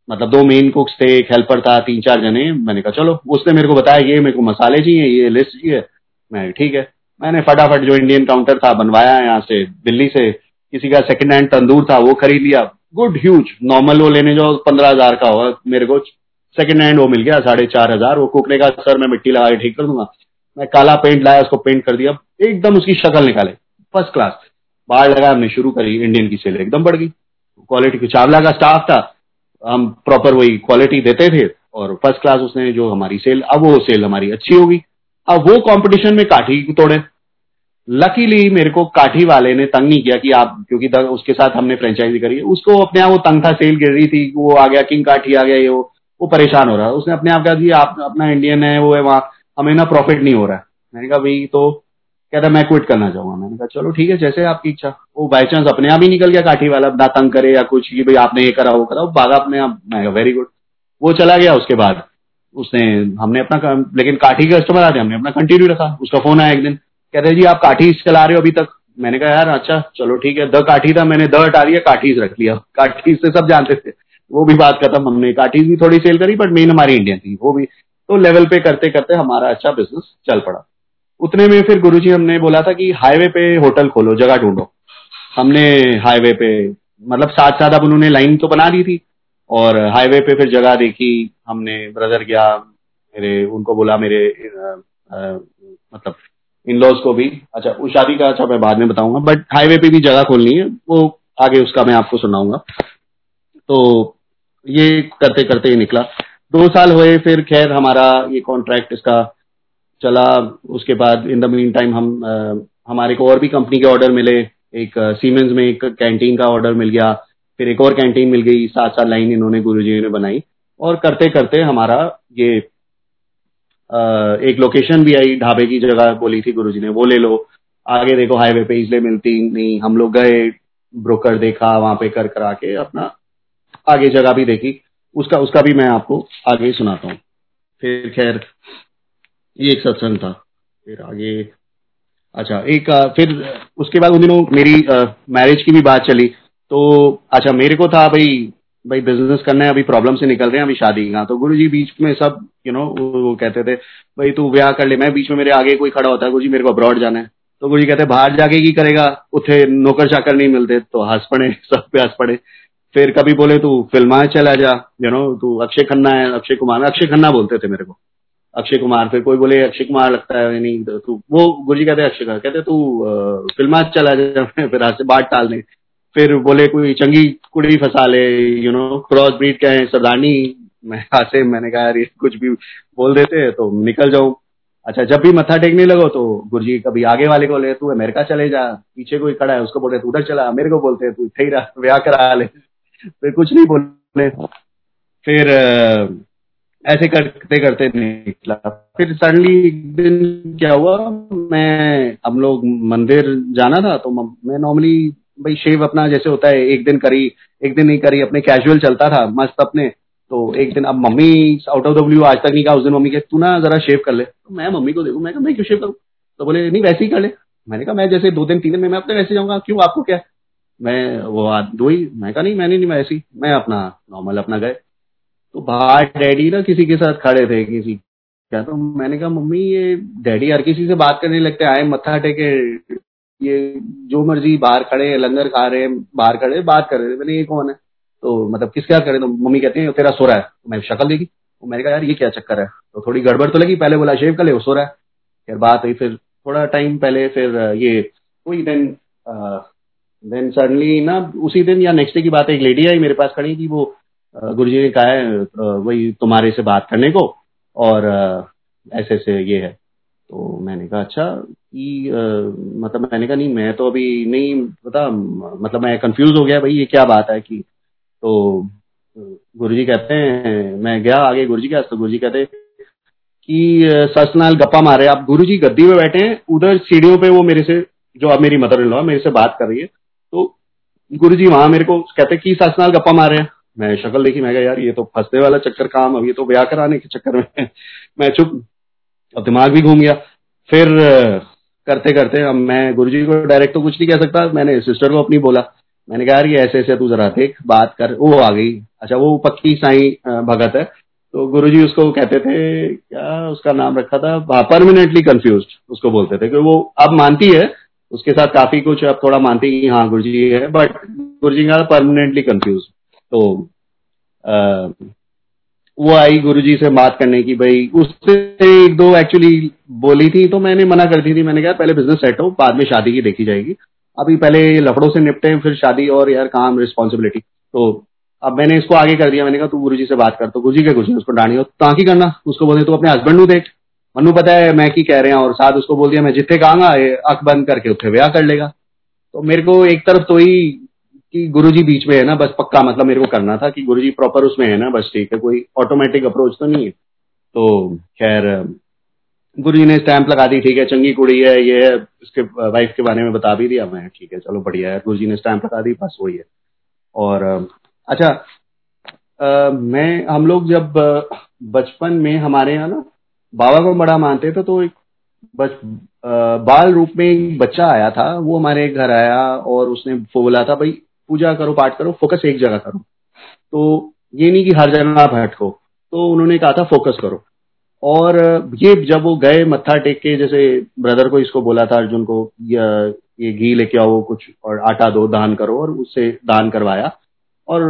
मतलब दो मेन कुक्स थे, एक हेल्पर था तीन चार जने। मैंने कहा, चलो, उसने मेरे को बताया, ये मेरे को मसाले चाहिए, ये लिस्ट चाहिए। मैं, ठीक है। मैंने फटाफट जो इंडियन काउंटर था, बनवाया यहाँ से, दिल्ली से। किसी का सेकंड हैंड तंदूर था, वो खरीद लिया। गुड ह्यूज नॉर्मल वो लेने जाओ, पंद्रह हज़ार का होगा मेरे को। सेकंड हैंड वो मिल गया, साढ़े चार हज़ार। वो कुकने का सर, मैं मिट्टी लगा के ठीक कर दूँगा। मैं काला पेंट लाया, उसको पेंट कर दिया। एकदम उसकी शक्ल निकाले। फ़र्स्ट क्लास बाहर लगा हमने शुरू करी इंडियन की सेल एकदम बढ़ गई। क्वालिटी की चावला का स्टाफ था, हम प्रॉपर वही क्वालिटी देते थे और फ़र्स्ट क्लास उसने जो हमारी सेल अब वो सेल हमारी अच्छी होगी। अब वो कंपटीशन में काठी तोड़े। लकीली मेरे को काठी वाले ने तंग नहीं किया कि आप, क्योंकि उसके साथ हमने फ्रेंचाइजी करी। है उसको अपने आप वो तंग था सेल गिर रही थी, वो आ गया किंग काठी आ गया, ये वो वो परेशान हो रहा। है उसने अपने आप कहा आप, अपना इंडियन है, वो है वहाँ, हमें ना प्रॉफिट नहीं हो रहा। है मैंने कहा, भाई तो कहता, मैं क्विट करना चाहूँगा। मैंने कहा, चलो ठीक है, जैसे आपकी इच्छा। वो बाई चांस अपने आप ही निकल गया काठी वाला ना तंग करे या कुछ कि भाई आपने ये करा, वो करा, वो भागा अपने आप, मैं वेरी गुड वो चला गया, उसके बाद उसने, हमने अपना लेकिन काठी के कस्टमर आते हमने अपना कंटिन्यू रखा, उसका फ़ोन आया एक दिन, कहते जी, आप काठी चला रहे हो अभी तक? मैंने कहा, यार अच्छा चलो ठीक है, द काठी था, मैंने द हटा दिया, काठीज रख लिया। काठीज से सब जानते थे। वो भी बात खत्म, हमने काठीज भी थोड़ी सेल करी बट मेन हमारी इंडियन थी, वो भी। तो लेवल पे करते करते हमारा अच्छा बिज़नेस चल पड़ा। उतने में फिर गुरुजी हमने बोला था कि हाईवे पे होटल खोलो जगह ढूंढो। हमने हाईवे पे मतलब साथ साथ अब उन्होंने लाइन तो बना दी थी और हाईवे पे फिर जगह देखी हमने ब्रदर गया मेरे उनको बोला मेरे आ, आ, मतलब इन लॉज को भी। अच्छा उस शादी का अच्छा मैं बाद में बताऊँगा बट हाईवे पे भी जगह खोलनी है वो आगे उसका मैं आपको सुनाऊँगा। तो ये करते करते ही निकला। दो साल हुए फिर खैर हमारा ये कॉन्ट्रैक्ट इसका चला। उसके बाद इन द मीन टाइम हम आ, हमारे को और भी कंपनी के ऑर्डर मिले। एक सीमेंस में एक कैंटीन का ऑर्डर मिल गया। फिर एक और कैंटीन मिल गई। सात सात लाइन इन्होंने गुरु ने बनाई। और करते करते हमारा ये एक लोकेशन भी आई ढाबे की जगह बोली थी गुरुजी ने वो ले लो। आगे देखो हाईवे पे इसलिए मिलती नहीं। हम लोग गए ब्रोकर देखा वहाँ पे कर करा के अपना आगे जगह भी देखी। उसका उसका भी मैं आपको आगे सुनाता हूँ। फिर खैर ये एक सत्संग था। फिर आगे अच्छा एक फिर उसके बाद उन दिनों मेरी मैरिज की भी बात चली। तो अच्छा मेरे को था भाई भाई बिज़नेस करना है, अभी प्रॉब्लम से निकल रहे हैं, अभी शादी का तो गुरु बीच में सब यू नो वो कहते थे, भाई तू ब्याह कर ले, मैं बीच में मेरे आगे कोई खड़ा होता है गुरु मेरे को अब्रॉड जाना है। तो गुरु जी कहते, बाहर जाके की करेगा? उठे, नौकर चाकर नहीं मिलते। तो हंस पड़े, सब पे हंस पड़े। फिर कभी बोले, तू फिल्मा चला जा यू नो तू अक्षय खन्ना है, अक्षय कुमार, अक्षय खन्ना बोलते थे मेरे को। अक्षय कुमार, फिर कोई बोले, अक्षय कुमार लगता है नहीं तो तू वो गुरु जी कहते अक्षय कुमार, कहते तू फिल्मा चला जा फिर हाथ से बात टाल दे फिर बोले, कोई चंगी कुड़ी फंसा ले यू नो क्रॉस ब्रीड क्या है सरदारनी, मैं हाथ मैंने कहा यार कुछ भी बोल देते तो निकल जाऊँ अच्छा जब भी मत्था टेकने लगो तो गुरुजी कभी आगे वाले को ले तू अमेरिका चले जा, पीछे कोई खड़ा है, उसको बोले, तू उधर चला। मेरे को बोलते तू थे रहा, ब्याह करा ले। फिर कुछ नहीं बोले। फिर ऐसे करते करते निकला। फिर सडनली एक दिन क्या हुआ, मैं, हम लोग मंदिर जाना था तो मैं नॉर्मली भाई शेव अपना जैसे होता है, एक दिन करी, एक दिन नहीं करी, अपने कैजुअल चलता था, मस्त अपने। तो एक दिन अब mummy out of the blue आज तक नहीं कहा, उस दिन मम्मी के तू ना जरा शेव कर ले। तो मैं मम्मी को देखू, मैं मैं क्यों शेव करूँ? तो बोले, नहीं, वैसे ही कर ले। मैंने कहा, मैं जैसे दो दिन, तीन दिन में, मैं अपने वैसे जाऊँगा, क्यों, आपको क्या? मैं, वो दो ही मैं कहा, नहीं, मैंने नहीं वैसी मैं अपना नॉर्मल अपना गए। तो बाहर डैडी ना किसी के साथ खड़े थे, किसी क्या? तो मैंने कहा, मम्मी, ये डैडी हर किसी से बात करने लगते आए, मत्था टेके, ये जो मर्ज़ी, बाहर खड़े हैं लंगर खा रहे हैं बाहर खड़े, बात कर रहे थे। मैंने, ये कौन है? तो मतलब किस क्या करे तो मम्मी कहते हैं तेरा सो रहा है। तो मैं शक्ल देखी तो मैंने कहा, यार, ये क्या चक्कर है? तो थोड़ी गड़बड़ तो लगी, पहले बोला, शेव कर ले सो रहा है। फिर बात हुई, फिर थोड़ा टाइम पहले, फिर ये हुई देन देन सडनली ना, उसी दिन या नेक्स्ट डे की बात, एक लेडी आई मेरे पास खड़ी थी, वो गुरु जी ने कहा है वही तुम्हारे से बात करने को, और ऐसे ऐसे ये है। तो मैंने कहा अच्छा कि मतलब मैंने कहा, नहीं, मैं तो अभी नहीं, पता मतलब मैं कंफ्यूज हो गया, भाई, ये क्या बात है कि तो गुरु जी कहते हैं, मैं गया आगे गुरु जी के तो गुरु जी कहते कि ससनाल गप्पा मारे, आप गुरु जी गद्दी में बैठे हैं, उधर सीढ़ियों पे वो मेरे से, जो अब मेरी मदर इन लॉ मेरे से बात कर रही है। तो गुरु जी वहाँ मेरे को कहते कि ससनाल गप्पा मारे हैं। मैं शक्ल देखी, मैं यार, ये तो फंसने वाला चक्कर काम, अब ये तो ब्याह कराने के चक्कर में मैं चुप। अब दिमाग भी घूम गया। फिर करते करते अब मैं गुरुजी को डायरेक्ट तो कुछ नहीं कह सकता, मैंने सिस्टर को अपनी बोला। मैंने कहा, यार, ये ऐसे ऐसे, तू जरा देख, बात कर। वो आ गई। अच्छा वो पक्की साई भगत है। तो गुरुजी उसको कहते थे, क्या उसका नाम रखा था? परमानेंटली कंफ्यूज उसको बोलते थे। कि वो अब मानती है, उसके साथ काफ़ी कुछ अब थोड़ा मानती है हाँ गुरुजी है बट गुरुजी का परमानेंटली कंफ्यूज तो आ, वो आई गुरुजी से बात करने की भाई उससे एक दो एक्चुअली बोली थी तो मैंने मना कर दी थी। मैंने कहा पहले बिज़नेस सेट हो बाद में शादी की देखी जाएगी। अभी पहले लफड़ों से निपटे फिर शादी और यार काम रिस्पॉन्सिबिलिटी तो अब मैंने इसको आगे कर दिया। मैंने कहा तू गुरुजी से बात कर तो गुरुजी के कुछ उसको डांडी हो ताकि करना? उसको बोले तू अपने हस्बैंड नु देख। मनु पता है मैं की कह रहे हैं और साथ उसको बोल दिया मैं जितने कहूँगा अख बंद करके उठे ब्याह कर लेगा। तो मेरे को एक तरफ़ तो ही कि गुरुजी बीच में है ना बस पक्का मतलब मेरे को करना था कि गुरुजी प्रॉपर उसमें है ना बस ठीक है कोई ऑटोमेटिक अप्रोच तो नहीं है। तो खैर गुरु जी ने स्टैंप लगा दी ठीक है चंगी कुड़ी है ये उसके वाइफ के बारे में बता भी दिया मैं ठीक है चलो बढ़िया है गुरु जी ने स्टैंप लगा दी बस वही है। और अच्छा आ, मैं हम लोग जब बचपन में हमारे यहाँ ना बाबा को बड़ा मानते थे तो एक बस बाल रूप में एक बच्चा आया था वो हमारे घर आया और उसने बोला था भाई पूजा करो, पाठ करो फोकस एक जगह करो। तो ये नहीं कि हर जगह आप हटको तो उन्होंने कहा था फोकस करो। और ये जब वो गए मत्था टेक के, जैसे ब्रदर को इसको बोला था, अर्जुन को, ये घी लेके आओ, कुछ, और आटा दो, दान करो, और उससे दान करवाया। और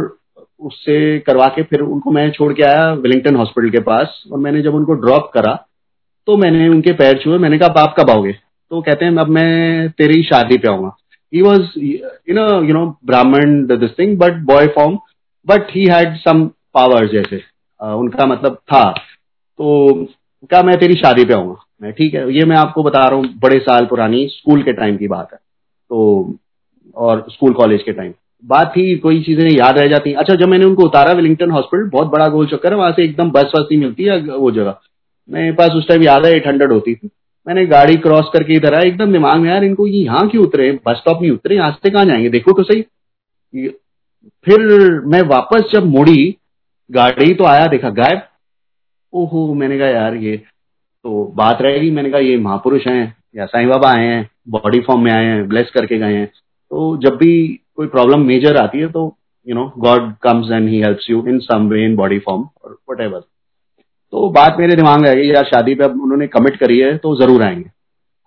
उससे करवा के फिर उनको मैं छोड़ के आया विलिंगटन हॉस्पिटल के पास, और मैंने जब उनको ड्रॉप करा तो मैंने उनके पैर छुए, मैंने कहा, आप कब आओगे? तो कहते हैं, अब मैं तेरी शादी पे आऊँगा। He was you know you know brahman this thing but boy form but he had some powers जैसे uh, उनका मतलब था। तो क्या मैं तेरी शादी पे आऊँगा? मैं ठीक है ये मैं आपको बता रहा हूँ बड़े साल पुरानी स्कूल के टाइम की बात है। तो और स्कूल कॉलेज के टाइम बात थी कोई चीज़ें याद रह जाती। अच्छा जब मैंने उनको उतारा विलिंगटन हॉस्पिटल बहुत बड़ा गोल चक्कर है वहाँ से एकदम बस वस नहीं मिलती है वो जगह। मेरे पास उस टाइम याद है एट हंड्रेड होती थी। मैंने गाड़ी क्रॉस करके इधर आया, एकदम दिमाग में यार, इनको ये यहाँ क्यों उतरे? बस स्टॉप नहीं उतरे, यहाँ से कहाँ जाएँगे? देखो तो सही। फिर मैं वापस जब मुड़ी, गाड़ी तो आया, देखा गायब। ओहो, मैंने कहा, यार, ये तो बात रहेगी मैंने कहा, ये महापुरुष हैं, या साईं बाबा आए हैं, बॉडी फॉर्म में आए हैं, ब्लेस करके गए हैं। तो जब भी कोई प्रॉब्लम मेजर आती है तो you know God comes and he helps you in some way in body form और वट तो बात मेरे दिमाग में आ गई, यार शादी पे अब उन्होंने कमिट करी है तो ज़रूर आएँगे।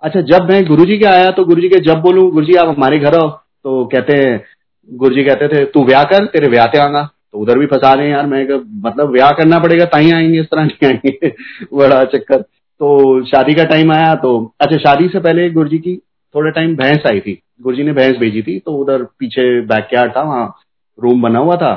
अच्छा जब मैं गुरुजी के आया तो गुरुजी के जब बोलूँ, गुरुजी आप हमारे घर आओ तो कहते हैं, गुरुजी कहते थे, तू ब्याह कर, तेरे ब्याह ते आऊँगा तो उधर भी फंसा रहे यार, मैं मतलब व्याह करना पड़ेगा ताई आएँगे, इस तरह नहीं आएँगे, बड़ा चक्कर। तो शादी का टाइम आया तो अच्छा शादी से पहले गुरु जी की थोड़ा टाइम भैंस आई थी। गुरु जी ने भैंस भेजी थी तो उधर पीछे बैकयार्ड था, वहाँ रूम बना हुआ था।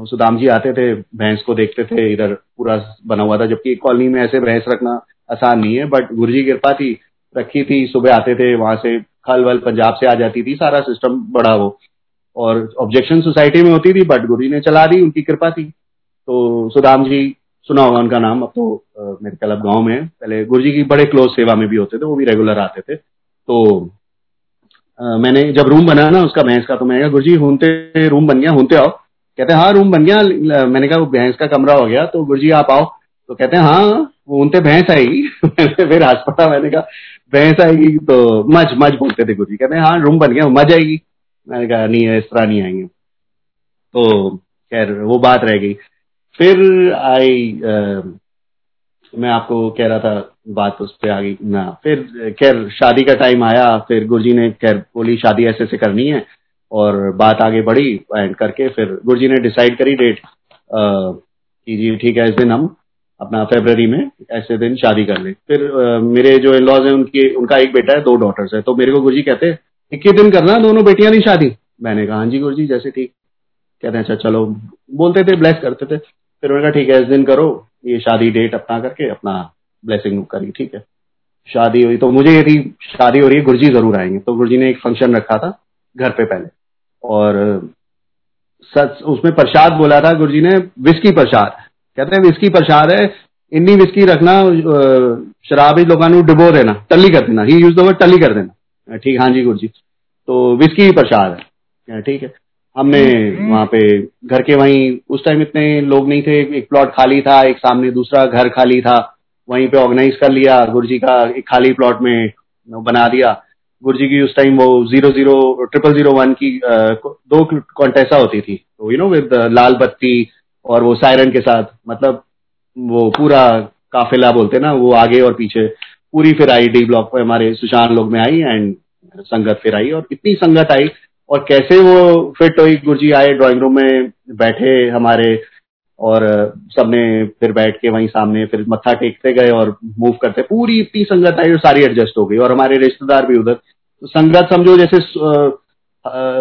सुदाम जी आते थे भैंस को देखते थे इधर पूरा बना हुआ था जबकि कॉलोनी में ऐसे भैंस रखना आसान नहीं है बट गुरु जी कृपा थी रखी थी सुबह आते थे वहाँ से खल वल पंजाब से आ जाती थी सारा सिस्टम बड़ा वो और ऑब्जेक्शन सोसाइटी में होती थी बट गुरु जी ने चला दी उनकी कृपा थी। तो सुदाम जी सुना होगा उनका नाम अब तो मेरे ख्याल अब गाँव में पहले गुरु जी की बड़े क्लोज सेवा में भी होते थे वो भी रेगुलर आते थे। तो आ, मैंने जब रूम बनाया ना उसका भैंस का तो मैंने कहा गुरु जी हूंते रूम बन गया हूंते आओ। कहते हैं हाँ रूम बन गया मैंने कहा, वो भैंस का कमरा हो गया तो गुरु जी आप आओ। तो कहते हैं हाँ वो उनते भैंस आएगी फिर हंस पड़ा मैंने कहा, भैंस आएगी तो मज मज, बोलते थे गुरु जी कहते हैं हाँ रूम बन गया, मज आएगी। मैंने कहा, नहीं, इस तरह नहीं आएँगे। तो खैर, वो बात रह गई। फिर आई मैं आपको कह रहा था, बात उस पर आ गई ना, फिर खैर, शादी का टाइम आया, फिर गुरुजी ने, खैर, बोली, शादी ऐसे ऐसे करनी है। और बात आगे बढ़ी एंड करके फिर गुरुजी ने डिसाइड करी डेट कि जी ठीक है इस दिन हम अपना फेबररी में ऐसे दिन शादी कर ले। फिर आ, मेरे जो इन लॉज है उनकी उनका एक बेटा है दो डॉटर्स है। तो मेरे को गुरुजी कहते हैं इक्कीस दिन करना दोनों बेटियाँ की शादी? मैंने कहा हाँ जी गुरु जी जैसे ठीक। कहते हैं अच्छा चलो। बोलते थे ब्लेस करते थे। फिर उन्होंने कहा ठीक है इस दिन करो ये शादी डेट अपना करके अपना ब्लेसिंग करी ठीक है? शादी हुई तो मुझे ये थी शादी हो रही है गुरुजी ज़रूर आएँगे। तो गुरुजी ने एक फ़ंक्शन रखा था घर पे पहले। और सच, उसमें प्रसाद बोला था, गुरुजी ने विस्की प्रसाद। कहते हैं विस्की प्रसाद है, इन्नी विस्की रखना शराबी लोगों डिबो देना टली कर देना। ही यूज़ द वर्ड टली कर देना। ठीक हाँ जी गुरु जी तो विस्की ही प्रसाद है। ठीक है। हमने वहाँ पे घर के वहीं, उस टाइम इतने लोग नहीं थे, एक प्लॉट खाली था, एक सामने दूसरा घर खाली था, वहीं पे ऑर्गेनाइज कर लिया गुरु जी का एक खाली प्लॉट में बना दिया। गुरु जी की उस टाइम वो zero zero triple zero one की दो कॉन्टेसा होती थी। तो यू नो विद लाल बत्ती और वो सायरन के साथ मतलब वो पूरा काफिला बोलते ना, वो आगे और पीछे, पूरी फिर आई डी ब्लॉक पे हमारे सुशांत लोग में आई एंड संगत फिर आई और इतनी संगत आई और कैसे वो फिट हुई, गुरुजी आए ड्राइंग रूम में, बैठे हमारे और सबने फिर बैठ के वहीं सामने फिर मत्था टेकते गए और मूव करते, पूरी इतनी संगत आई और सारी एडजस्ट हो गई और हमारे रिश्तेदार भी उधर संगत समझो जैसे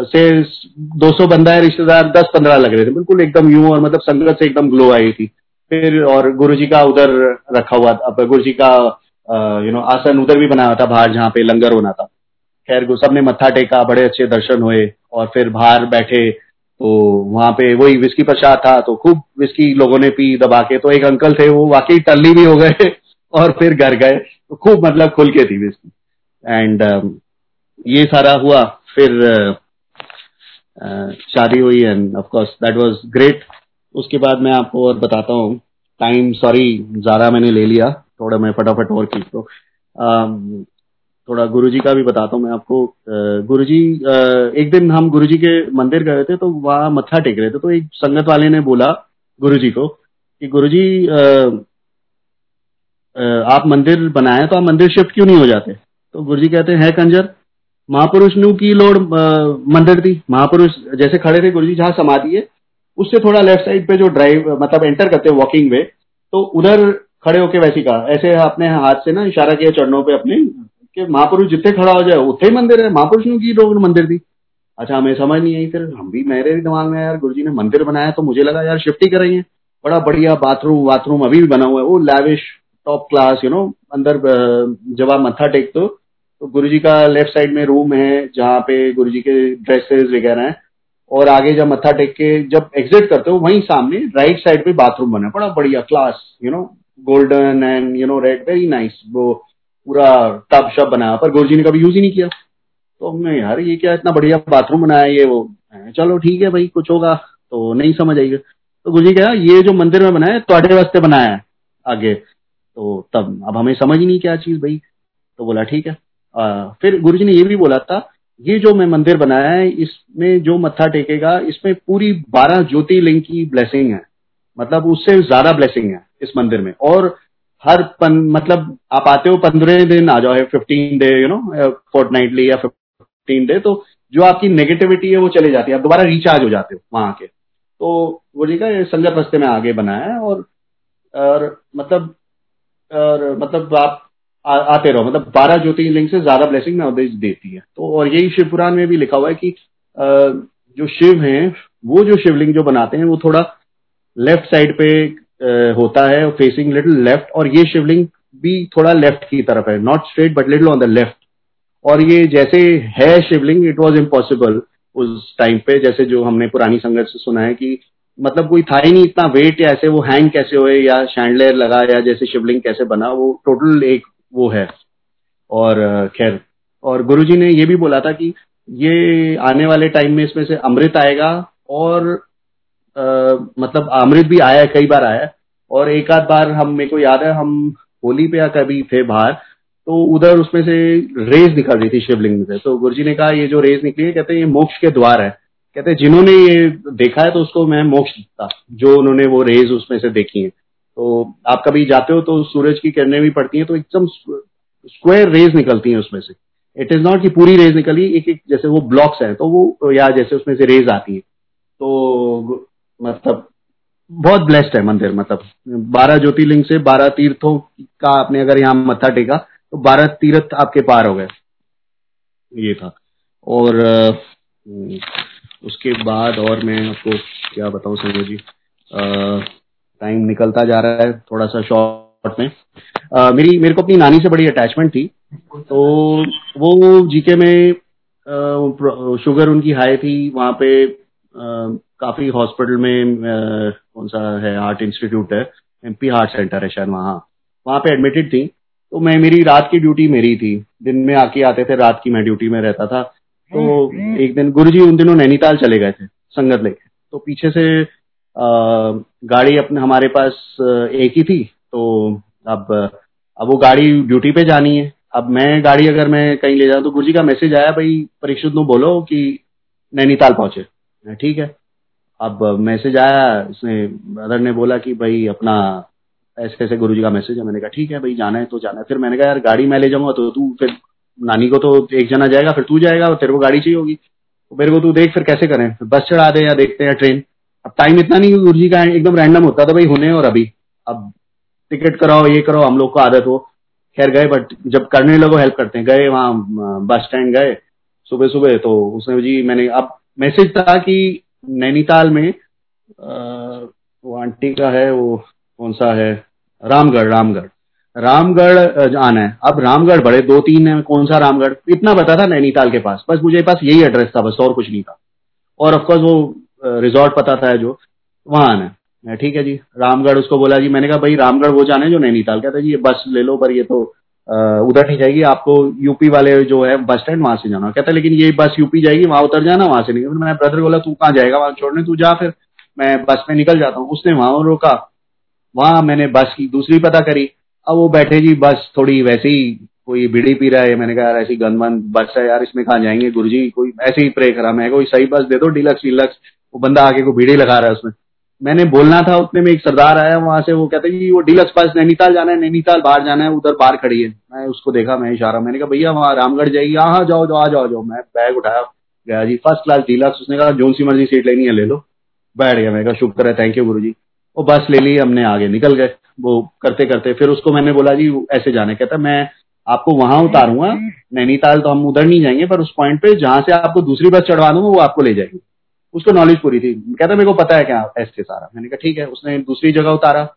से 200 बंदा है, रिश्तेदार 10-15 लग रहे थे। बिल्कुल एकदम यूँ और मतलब संगत से एकदम ग्लो आई थी। फिर और गुरु जी का उधर रखा हुआ था गुरु जी का यू नो आसन उधर भी बनाया था बाहर जहाँ पे लंगर होना था। खैर सबने मत्था टेका, बड़े अच्छे दर्शन हुए और फिर बाहर बैठे तो वहाँ पे वही विस्की प्रसाद था तो खूब विस्की लोगों ने पी दबा के। तो एक अंकल थे, वो वाकई टल्ली भी हो गए और फिर घर गए। तो खूब मतलब खुल के थी विस्की एंड ये सारा हुआ, फिर शादी हुई and of course that was great उसके बाद मैं आपको और बताता हूँ टाइम सॉरी ज़्यादा मैंने ले लिया, थोड़ा मैं फटाफट और खींच तो थोड़ा गुरुजी का भी बताता हूँ मैं आपको। गुरुजी एक दिन हम गुरुजी के मंदिर गए थे तो वहाँ मत्था टेक रहे थे तो एक संगत वाले ने बोला गुरुजी को कि गुरुजी आप मंदिर बनाए तो आप मंदिर शिफ्ट क्यों नहीं हो जाते? तो गुरुजी कहते हैं कंजर महापुरुष नु की लोड मंदिर थी महापुरुष जैसे खड़े थे, गुरुजी जहाँ समाधि है, उससे थोड़ा लेफ़्ट साइड पे जो ड्राइव मतलब एंटर करते हैं वॉकिंग वे तो उधर खड़े होके वैसी कहा। ऐसे अपने हाथ से ना इशारा किया चरणों पे अपने, कि महापुरुष जितने खड़ा हो जाए, उतने ही मंदिर है। महापुरुष नु की लोग मंदिर थी अच्छा हमें समझ नहीं आई फिर, हम भी मेरे भी दिमाग में यार गुरु जी ने मंदिर बनाया तो मुझे लगा यार शिफ्ट ही। करेंगे बड़ा बढ़िया बाथरूम वाथरूम अभी भी बना हुआ है। वो lavish top class you know अंदर जब आप मत्था टेक तो गुरु जी का लेफ़्ट साइड में रूम है, जहाँ पे गुरु जी के ड्रेसेस वगैरह हैं। और आगे जब मत्था टेक के जब एग्जिट करते हो, वहीं सामने राइट साइड पे बाथरूम बना बड़ा बढ़िया class you know golden and you know red very nice वो पूरा टब शब बनाया। पर गुरु जी ने कभी यूज़ ही नहीं किया। तो हमने यार ये क्या इतना बढ़िया बाथरूम बनाया ये वो? चलो, ठीक है भाई, कुछ होगा। तो नहीं समझ आएगा तो गुरु जी कहा, ये जो मंदिर में बनाया थोड़े वास्ते बनाया है आगे। तो तब, अब हमें समझ ही नहीं क्या चीज़ भाई। तो बोला, ठीक है। फिर गुरु जी ने ये भी बोला था, ये जो मैं मंदिर बनाया है, इसमें जो मत्था टेकेगा, इसमें पूरी बारह ज्योतिर्लिंग की ब्लेसिंग है। मतलब उससे ज़्यादा ब्लेसिंग है इस मंदिर में। और हर पन मतलब आप आते हो पंद्रह दिन, आ जाओ fifteen day you know fortnightly या फिफ्टीन डे तो जो आपकी नेगेटिविटी है वो चली जाती है। आप दोबारा रिचार्ज हो जाते हो वहाँ के। तो वो जी का संजय रस्ते में आगे बनाया है और और मतलब और मतलब आप आ, आते रहो। मतलब बारह ज्योतिर्लिंग से ज़्यादा ब्लेसिंग नॉलेज देती है। तो और यही शिव पुराण में भी लिखा हुआ है कि आ, जो शिव हैं वो जो शिवलिंग जो बनाते हैं वो थोड़ा लेफ़्ट साइड पे होता है फेसिंग लिटिल लेफ़्ट और ये शिवलिंग भी थोड़ा लेफ़्ट की तरफ़ है। Not straight but little on the left और ये जैसे है शिवलिंग इट वॉज़ इम्पॉसिबल उस टाइम पे जैसे जो हमने पुरानी संगत से सुना है कि मतलब कोई था ही नहीं इतना वेट या ऐसे वो हैंग कैसे हुए या शैंडलेयर लगा या जैसे शिवलिंग कैसे बना वो टोटल एक वो है। और खैर और गुरुजी ने ये भी बोला था कि ये आने वाले टाइम में इसमें से अमृत आएगा और आ, मतलब अमृत भी आया है कई बार आया है। और एक आध बार हम मेरे को याद है हम होली पे या कभी थे बाहर तो उधर उसमें से रेज निकल रही थी शिवलिंग में से। तो गुरुजी ने कहा ये जो रेज निकली है कहते हैं ये मोक्ष के द्वार है। कहते हैं जिन्होंने ये देखा है तो उसको मैं मोक्ष दिखता जो उन्होंने वो रेज उसमें से देखी है। तो आप कभी जाते हो तो सूरज की किरणें भी पड़ती हैं तो एकदम स्क्वायर रेज निकलती हैं उसमें से। इट इज़ नॉट कि पूरी रेज निकली, एक एक जैसे वो ब्लॉक्स है तो वो, या जैसे उसमें से रेज आती है। तो मतलब बहुत ब्लेस्ड है मंदिर मतलब बारह ज्योतिर्लिंग से बारह तीर्थों का आपने अगर यहाँ मत्था टेका तो बारह तीर्थ आपके पार हो गए। ये था। और उसके बाद और मैं आपको क्या बताऊँ, संजय जी? टाइम निकलता जा रहा है थोड़ा सा शॉर्ट में। आ, मेरी मेरे को अपनी नानी से बड़ी अटैचमेंट थी तो वो जीके में आ, शुगर उनकी हाई थी वहाँ पे आ, काफ़ी हॉस्पिटल में कौन सा है हार्ट इंस्टीट्यूट है एमपी हार्ट सेंटर है शायद वहाँ। वहाँ पे एडमिटेड थी तो मैं मेरी रात की ड्यूटी मेरी थी। दिन में आके आते थे रात की मैं ड्यूटी में रहता था। तो एक दिन गुरुजी उन दिनों नैनीताल चले गए थे संगत लेके। तो पीछे से गाड़ी अपने, हमारे पास एक ही थी तो अब अब वो गाड़ी ड्यूटी पे जानी है। अब मैं गाड़ी अगर मैं कहीं ले जाऊँ तो गुरुजी का मैसेज आया, भाई परीक्षित नो बोलो कि नैनीताल पहुँचे। ठीक है। अब मैसेज आया, उसने ब्रदर ने बोला कि, भाई, अपना, ऐसे कैसे गुरु जी का मैसेज है। मैंने कहा, ठीक है, भाई, जाना है तो जाना है। फिर मैंने कहा, यार, गाड़ी मैं ले जाऊँगा तो तू, फिर नानी को तो एक जना जाएगा, फिर तू जाएगा, और तेरे को गाड़ी चाहिए होगी। तो मेरे को तू देख, फिर कैसे करें? फिर बस चढ़ा दे या देखते हैं ट्रेन। अब टाइम इतना नहीं गुरु जी का एकदम रैंडम होता था भाई होने और अभी। अब टिकट कराओ ये करो हम लोग को आदत हो। खैर गए बट जब करने लगो हेल्प करते हैं। गए वहाँ बस स्टैंड गए सुबह सुबह तो उसने जी मैंने अब मैसेज था कि नैनीताल में आ, वो आंटी का है वो कौन सा है? रामगढ़ रामगढ़। रामगढ़ आना है। अब रामगढ़ बड़े दो तीन है कौन सा रामगढ़? इतना बता था नैनीताल के पास। बस मुझे पास यही एड्रेस था बस और कुछ नहीं था। और ऑफकोर्स वो रिजॉर्ट पता था जो, वहाँ आना है। ठीक है जी। रामगढ़ उसको बोला, जी, मैंने कहा, भाई, रामगढ़ वो जाने जो नैनीताल कहता जी, ये बस ले लो, पर ये तो उधर नहीं जाएगी। आपको यूपी वाले जो है, बस स्टैंड, वहाँ से जाना कहता है, लेकिन ये बस यूपी जाएगी, वहाँ उतर जाना, वहाँ से नहीं मैंने ब्रदर बोला, तू कहाँ जाएगा? वहाँ छोड़ने, तू जा फिर। मैं बस में निकल जाता हूँ। उसने वहाँ रोका। वहाँ मैंने बस की दूसरी पता करी। अब वो बैठे, जी, बस थोड़ी वैसे ही कोई बीड़ी पी रहा है। मैंने कहा, यार, ऐसी गंदमंद बस है यार, इसमें कहा जाएँगे गुरु जी कोई ऐसे ही प्रे करा, मैं कोई सही बस दे दो, डिलक्स डिलक्स वो बंदा आगे को बीड़ी लगा रहा है उसमें। मैंने बोलना था, उतने में एक सरदार आया वहाँ से, वो कहते जी वो डिलक्स पास नैनीताल जाना है, नैनीताल बाहर जाना है, उधर बाहर खड़ी है। मैं उसको देखा, मैं इशारा, मैंने कहा, भैया, वहाँ रामगढ़ जाएगी हाँ जाओ जाओ आ जाओ जाओ। मैं बैग उठाया, गया, जी फ़र्स्ट क्लास डिलक्स। उसने कहा जोन सी मर्ज़ी सीट लेनी है ले लो। बैठ गया मैं कहा शुक्र है थैंक यू गुरु जी वो बस ले ली, हमने आगे निकल गए, वो करते करते, फिर उसको मैंने बोला, जी ऐसे जाने। कहता, मैं आपको वहाँ उतारूँगा, नैनीताल तो हम उधर नहीं जाएँगे, पर उस पॉइंट पे जहाँ से आपको दूसरी बस चढ़वा दूँगा, वो आपको ले जाएगी। उसको नॉलेज पूरी थी। कहता, मेरे को पता है क्या ऐसे सारा। मैंने कहा, ठीक है। उसने दूसरी जगह उतारा।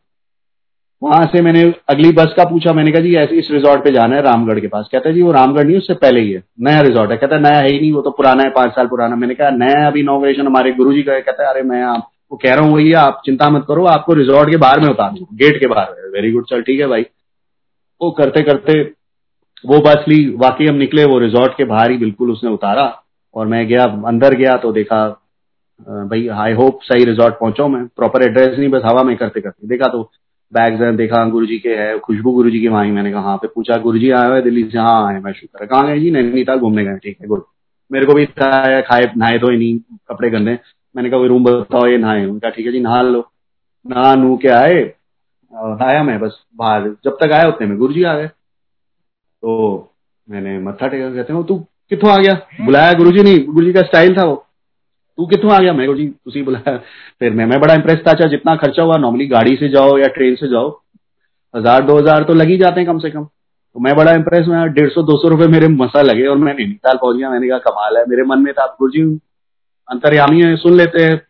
वहाँ से मैंने अगली बस का पूछा। मैंने कहा, जी, ऐसे इस रिजॉर्ट पे जाना है रामगढ़ के पास। कहता है जी, वो रामगढ़ नहीं, उससे पहले ही है। नया रिजॉर्ट है। कहता है नया है ही नहीं, वो तो पुराना है, पाँच साल पुराना। मैंने कहा, नया अभी इनोवेशन हमारे गुरु जी का कहता है अरे, मैं वो कह रहा हूँ, वही आप चिंता मत करो, आपको रिजॉर्ट के बाहर में उतार दू गेट के बाहर वेरी गुड चल, ठीक है भाई। वो करते करते वो बस ली, वाकई हम निकले, वो रिजॉर्ट के बाहर ही बिल्कुल उसने उतारा और मैं गया, अंदर गया तो देखा भाई आई होप सही रिजॉर्ट पहुंचो मैं। प्रॉपर एड्रेस नहीं, बस हवा में करते करते। देखा तो बैग्स हैं, देखा गुरु जी के है, खुशबू गुरु जी की वहाँ मैंने कहा हाँ पे पूछा गुरु जी आए हुए दिल्ली से? हाँ आए मैं शुक्र है। कहाँ गए जी? नैनीताल घूमने गए ठीक है, गुड। मेरे को भी था खाए, नहाए धोए नहीं, कपड़े गंदे मैंने कहा रूम बताओ, ये नहाए। उनका, ठीक है जी, नहा लो। नहा, नू के आए? आया मैं, बस बाहर। जब तक आया, उतने में गुरु जी आ गए। तो मैंने मत्था टेका, कहते हैं तू कितों आ गया? बुलाया गुरु जी नहीं गुरु जी का स्टाइल था वो। तू कितों आ गया? मैं जी तुसी बुलाया फिर मैं मैं बड़ा इंप्रेस था अच्छा जितना खर्चा हुआ नॉर्मली गाड़ी से जाओ या ट्रेन से जाओ, हज़ार, दो हज़ार तो लग ही जाते हैं कम से कम. तो मैं बड़ा इंप्रेस में डेढ़ सौ, दो सौ रुपए मेरे मसा लगे और मैं नैनीताल पहुँच गया। मैंने कहा, कमाल है, मेरे मन में था गुरु जी अंतर्यामी है, सुन लेते हैं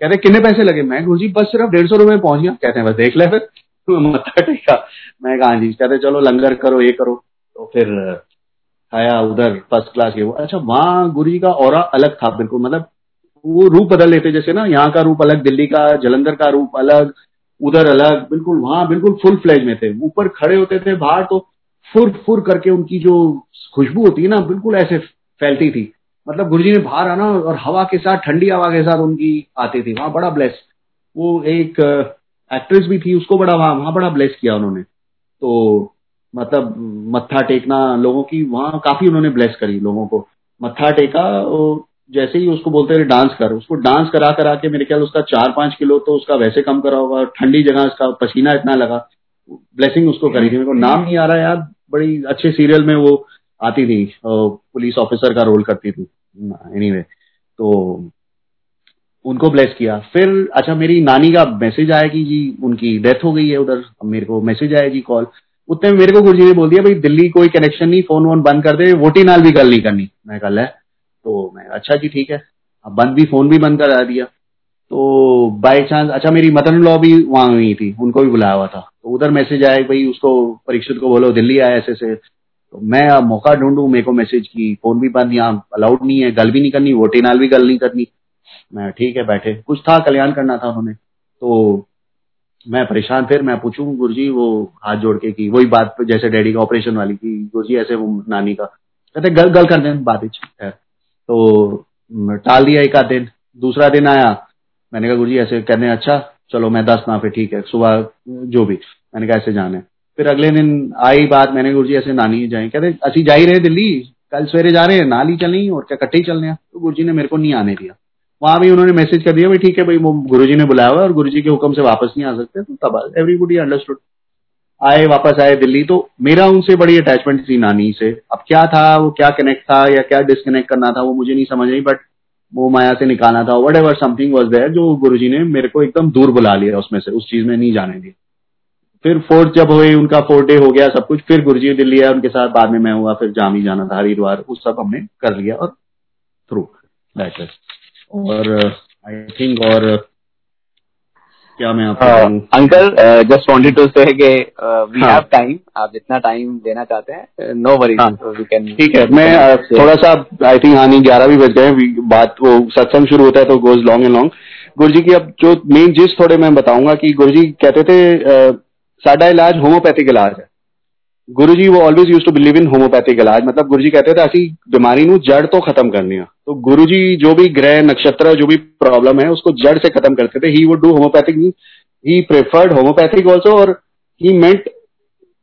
कहते, कितने पैसे लगे? मैं गुरु जी बस सिर्फ़ डेढ़ सौ रुपए पहुँच गया। कहते हैं बस देख ले फिर। मत्था टेका। मैं कहा हाँ जी। कहते, चलो, लंगर करो, ये करो। तो फिर आया उधर फ़र्स्ट क्लास के वो। अच्छा वहाँ गुरु जी का और अलग था, बिल्कुल मतलब वो रूप बदल लेते जैसे ना, यहाँ का रूप अलग, दिल्ली का, जलंधर का रूप अलग, उधर अलग, बिल्कुल वहाँ बिल्कुल फुल फ्लैज में थे। ऊपर खड़े होते थे बाहर तो फुर फुर करके उनकी जो खुशबू होती है ना, बिल्कुल ऐसे फैलती थी। मतलब गुरु ने बाहर आना और हवा के साथ, ठंडी हवा के साथ उनकी आती थी। वहाँ बड़ा ब्लेस वो एक एक्ट्रेस भी थी, उसको बड़ा वहाँ वहाँ बड़ा ब्लेस किया उन्होंने। तो मतलब मत्था टेकना, लोगों की, वहाँ काफ़ी उन्होंने ब्लेस करी लोगों को। मत्था टेका जैसे ही उसको बोलते थे डांस कर। उसको डांस करा करा के मेरे ख्याल उसका चार पाँच किलो तो उसका वैसे कम करा होगा, ठंडी जगह उसका पसीना इतना लगा। ब्लेसिंग उसको करी थी। मेरे को नाम नहीं आ रहा यार, बड़ी अच्छे सीरियल में वो आती थी पुलिस ऑफिसर का रोल करती थी। एनी तो उनको ब्लेस किया। फिर अच्छा मेरी नानी का मैसेज आया कि जी, उनकी डेथ हो गई है उधर मेरे को मैसेज आया जी कॉल उतने में मेरे को गुरु जी ने बोल दिया, भाई, दिल्ली कोई कनेक्शन नहीं फ़ोन वोन बंद कर दे वोटी नाल भी गल नहीं करनी। मैं कल है तो मैं अच्छा जी, ठीक है. अब बंद भी, फ़ोन भी बंद करा दिया। तो बाई चांस अच्छा मेरी मदर लॉ भी वहाँ हुई थी, उनको भी बुलाया हुआ था। तो उधर मैसेज आया भाई, उसको परीक्षित को बोलो, दिल्ली आया ऐसे से तो मैं अब मौका ढूंढू, मेरे को मैसेज की, फ़ोन भी बंद, यहाँ अलाउड नहीं है, गल भी नहीं करनी वोटी नाल भी गल नहीं करनी। मैं, ठीक है, बैठे। कुछ था, कल्याण करना था उन्होंने। तो मैं परेशान, फिर मैं पूछूँ गुरु जी वो हाथ जोड़ के की, वही बात जैसे डैडी का ऑपरेशन वाली की गुरु जी ऐसे वो नानी का। कहते, गल गल कर दें खैर। तो टाल दिया एक आध दिन। दूसरा दिन आया, मैंने कहा गुरु जी ऐसे कहने अच्छा चलो मैं दस ना, फिर ठीक है, सुबह जो भी। मैंने कहा, ऐसे जाने। फिर अगले दिन आई बात, मैंने गुरु जी ऐसे नानी जाए। कहते असि जा ही रहे दिल्ली, कल सवेरे जा रहे हैं, नाल ही चलनी और क्या कट्टे ही चलने तो गुरु जी ने मेरे को नहीं आने दिया। वहाँ भी उन्होंने मैसेज कर दिया, भाई, ठीक है, भाई, वो गुरु जी ने बुलाया हुआ और गुरु जी के हुक्म से वापस नहीं आ सकते तो तब एवरीबडी अंडरस्टूड आए वापस आए दिल्ली तो मेरा उनसे बड़ी अटैचमेंट थी नानी से। अब क्या था वो क्या कनेक्ट था या क्या डिस्कनेक्ट करना था वो मुझे नहीं समझ आई बट वो माया से निकालना था whatever something was there जो गुरु जी ने मेरे को एकदम दूर बुला लिया उसमें से उस चीज़ में नहीं जाने दिया। फिर फोर्थ जब हुई उनका फोर्थ डे हो गया सब कुछ फिर गुरु जी दिल्ली आया उनके साथ बाद में मैं हुआ फिर जाम ही जाना था हरिद्वार उस सब हमने कर लिया और थ्रू दैट और आई थिंक और uh, क्या मैं आपको अंकल जस्ट वांटेड टू से कि वी हैव टाइम आप जितना टाइम देना चाहते हैं नो वरी वी कैन ठीक है मैं uh, थोड़ा सा आई थिंक हाँ नहीं ग्यारह भी बज गए बात वो सत्संग शुरू होता है तो गोज लॉन्ग एंड लॉन्ग गुरु जी की अब जो मेन जिस थोड़े मैं बताऊँगा कि गुरु जी कहते थे साडा इलाज होम्योपैथिक इलाज है। गुरु जी वो always use to believe in homeopathic इलाज। मतलब गुरु जी कहते थे असि बीमारी नु जड़ तो खत्म करनी है। तो गुरु जी जो भी ग्रह, नक्षत्र, जो भी प्रॉब्लम है, उसको जड़ से खत्म करते थे। He would do homeopathic he preferred homeopathic also और he meant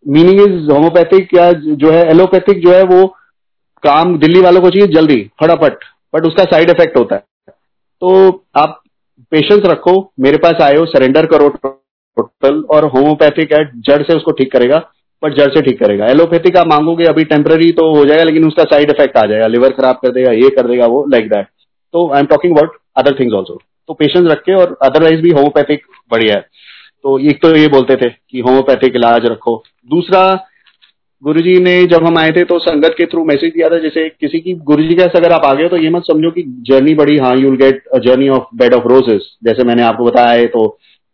meaning is homeopathic या जो है एलोपैथिक जो है, वो काम दिल्ली वालों को चाहिए जल्दी, फटाफट। बट उसका साइड इफ़ेक्ट होता है। तो आप पेशेंस रखो, मेरे पास आयो सरेंडर करो टोटल और होम्योपैथिक है जड़ से उसको ठीक करेगा। पर जड़ से ठीक करेगा। एलोपैथिक आप मांगोगे, अभी टेम्पररी तो हो जाएगा, लेकिन उसका साइड इफ़ेक्ट आ जाएगा। लिवर खराब कर देगा, ये कर देगा, वो लाइक दैट तो I am talking about other things also तो पेशेंस रखे और अदरवाइज़ भी होम्योपैथिक बढ़िया है। तो एक तो ये बोलते थे कि होम्योपैथिक इलाज रखो। दूसरा, गुरुजी ने जब हम आए थे तो संगत के थ्रू मैसेज दिया था, जैसे किसी की, गुरुजी का अगर आप आ गए तो ये मत समझो कि जर्नी बड़ी हाँ you will get a journey of bed of roses जैसे मैंने आपको बताया है तो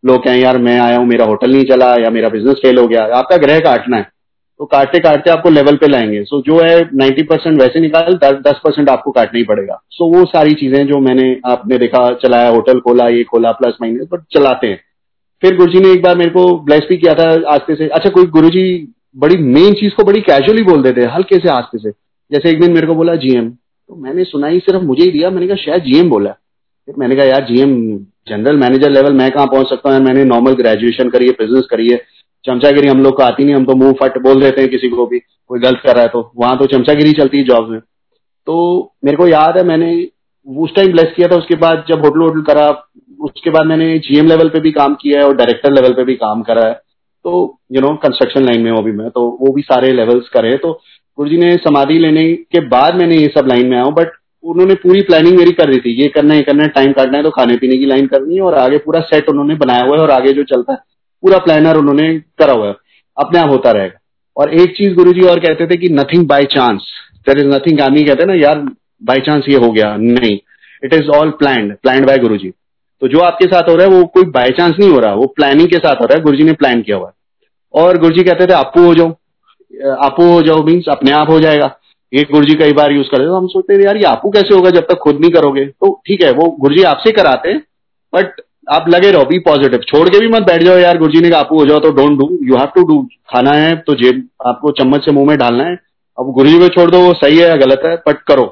लोग कहें, यार, मैं आया हूँ, मेरा होटल नहीं चला, या मेरा बिज़नेस फेल हो गया, आपका ग्रह काटना है। तो काटते काटते आपको लेवल पे लाएँगे। सो जो है नाइन्टी परसेंट वैसे निकाल, दस परसेंट आपको काटना ही पड़ेगा। सो वो सारी चीज़ें जो मैंने, आपने देखा, चलाया, होटल खोला, ये खोला प्लस माइनस बट चलाते हैं। फिर गुरु ने एक बार मेरे को ब्लेस भी किया था आस्ते से। अच्छा कोई गुरु बड़ी मेन चीज़ को बड़ी कैजुअली बोल देते हल्के से आस्ते से। जैसे एक दिन मेरे को बोला जीएम तो मैंने सुना ही सिर्फ़ मुझे ही दिया, मैंने कहा, शायद जीएम बोला फिर मैंने कहा, यार जीएम जनरल मैनेजर लेवल मैं कहाँ पहुँच सकता हूँ? मैंने नॉर्मल ग्रेजुएशन करी है बिज़नेस करी है। चमचागिरी हम लोग को आती नहीं, हम तो मुँह फट बोल देते हैं किसी को भी, कोई गलत कर रहा है तो। वहाँ तो चमचागिरी चलती है जॉब में। तो मेरे को याद है, मैंने उस टाइम ब्लेस किया था, उसके बाद जब होटल होटल करा, उसके बाद मैंने जीएम लेवल पे भी काम किया है और डायरेक्टर लेवल पे भी काम करा है। तो यू नो कंस्ट्रक्शन लाइन में वो भी मैं तो वो भी सारे लेवल्स करे। तो गुरु ने समाधि लेने के बाद मैंने ये सब लाइन में आया हूँ बट उन्होंने पूरी प्लानिंग मेरी कर दी थी, ये करना है करना है टाइम काटना है तो खाने पीने की लाइन करनी है और आगे पूरा सेट उन्होंने बनाया हुआ है और आगे जो चलता है, पूरा प्लानर उन्होंने करा हुआ है, अपने आप होता रहेगा। और एक चीज़ गुरु जी और कहते थे कि nothing by chance there is nothing आमी कहते ना, यार बाय चांस ये हो गया, नहीं it is all plan plan by गुरु जी तो जो आपके साथ हो रहा है, वो कोई बाय चांस नहीं हो रहा, वो प्लानिंग के साथ हो रहा है गुरु जी ने प्लान किया हुआ है। और गुरु जी कहते थे, आपू हो जाओ। आपू हो जाओ मीन्स अपने आप हो जाएगा। ये गुरु जी कई बार यूज़ करते तो हम सोचते हैं, यार, ये आपू कैसे होगा जब तक खुद नहीं करोगे? तो ठीक है, वो गुरु जी आपसे कराते हैं बट आप लगे रहो बी पॉजिटिव छोड़ के भी मत बैठ जाओ, यार गुरु जी ने कहा आपू हो जाओ तो don't do you have to do खाना है तो जेब, आपको चम्मच से मुँह में डालना है, अब गुरु जी को छोड़ दो, वो सही है या गलत है बट करो.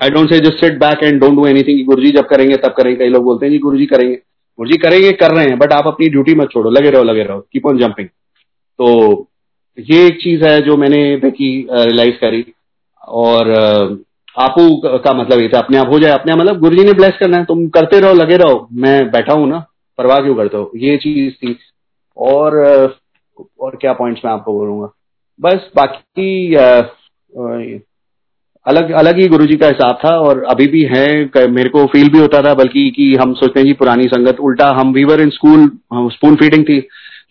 I don't say just sit back and don't do anything गुरु जी जब करेंगे, तब करेंगे, कई लोग बोलते हैं, जी गुरु जी करेंगे. गुरु जी करेंगे, कर रहे हैं बट आप अपनी ड्यूटी मत छोड़ो, लगे रहो लगे रहो कीप ऑन जंपिंग तो ये एक चीज़ है जो मैंने देखी रियलाइज़ करी। और आपू का मतलब ये था, अपने आप हो जाए, अपने आप मतलब गुरु जी ने ब्लेस करना है, तुम करते रहो, लगे रहो, मैं बैठा हूँ ना, परवाह क्यों करते हो? ये चीज़ थी। और और क्या पॉइंट्स मैं आपको बोलूँगा? बस बाकी अलग अलग ही गुरु जी का हिसाब था और अभी भी है मेरे को फील भी होता था, बल्कि कि हम सोचते हैं जी पुरानी संगत, उल्टा हम we were in school spoon feeding थी,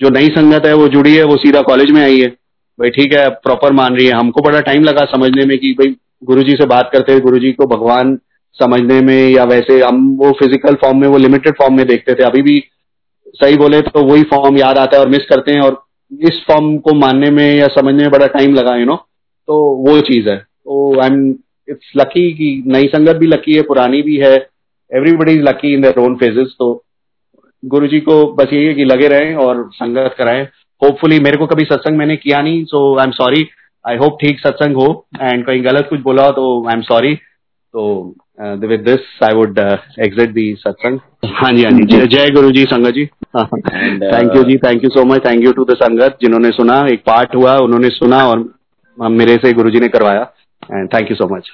जो नई संगत है, वो जुड़ी है, वो सीधा कॉलेज में आई है। भाई ठीक है प्रॉपर मान रही है। हमको बड़ा टाइम लगा समझने में कि भाई गुरु जी से बात करते गुरु जी को भगवान समझने में या वैसे हम वो फ़िज़िकल फॉर्म में, वो लिमिटेड फॉर्म में देखते थे। अभी भी सही बोले तो वही फॉर्म याद आता है और मिस करते हैं और इस फॉर्म को मानने में या समझने में बड़ा टाइम लगा यू नो तो वो चीज़ है। तो आई एम इट्स लकी कि नई संगत भी लकी है, पुरानी भी है। Everybody is lucky in their own phases तो गुरु जी को बस यही है कि लगे रहें और संगत कराएँ। होपफुली मेरे को कभी सत्संग मैंने किया नहीं so I am sorry I hope ठीक सत्संग हो. एंड कहीं गलत कुछ बोला तो आई एम सॉरी तो with this I would exit the सत्संग. हाँ जी हाँ जी. जय गुरु जी संगत जी. Thank you ji thank you so much thank you to the संगत. जिन्होंने सुना एक पार्ट हुआ उन्होंने सुना और मेरे से गुरु जी ने करवाया. And thank you so much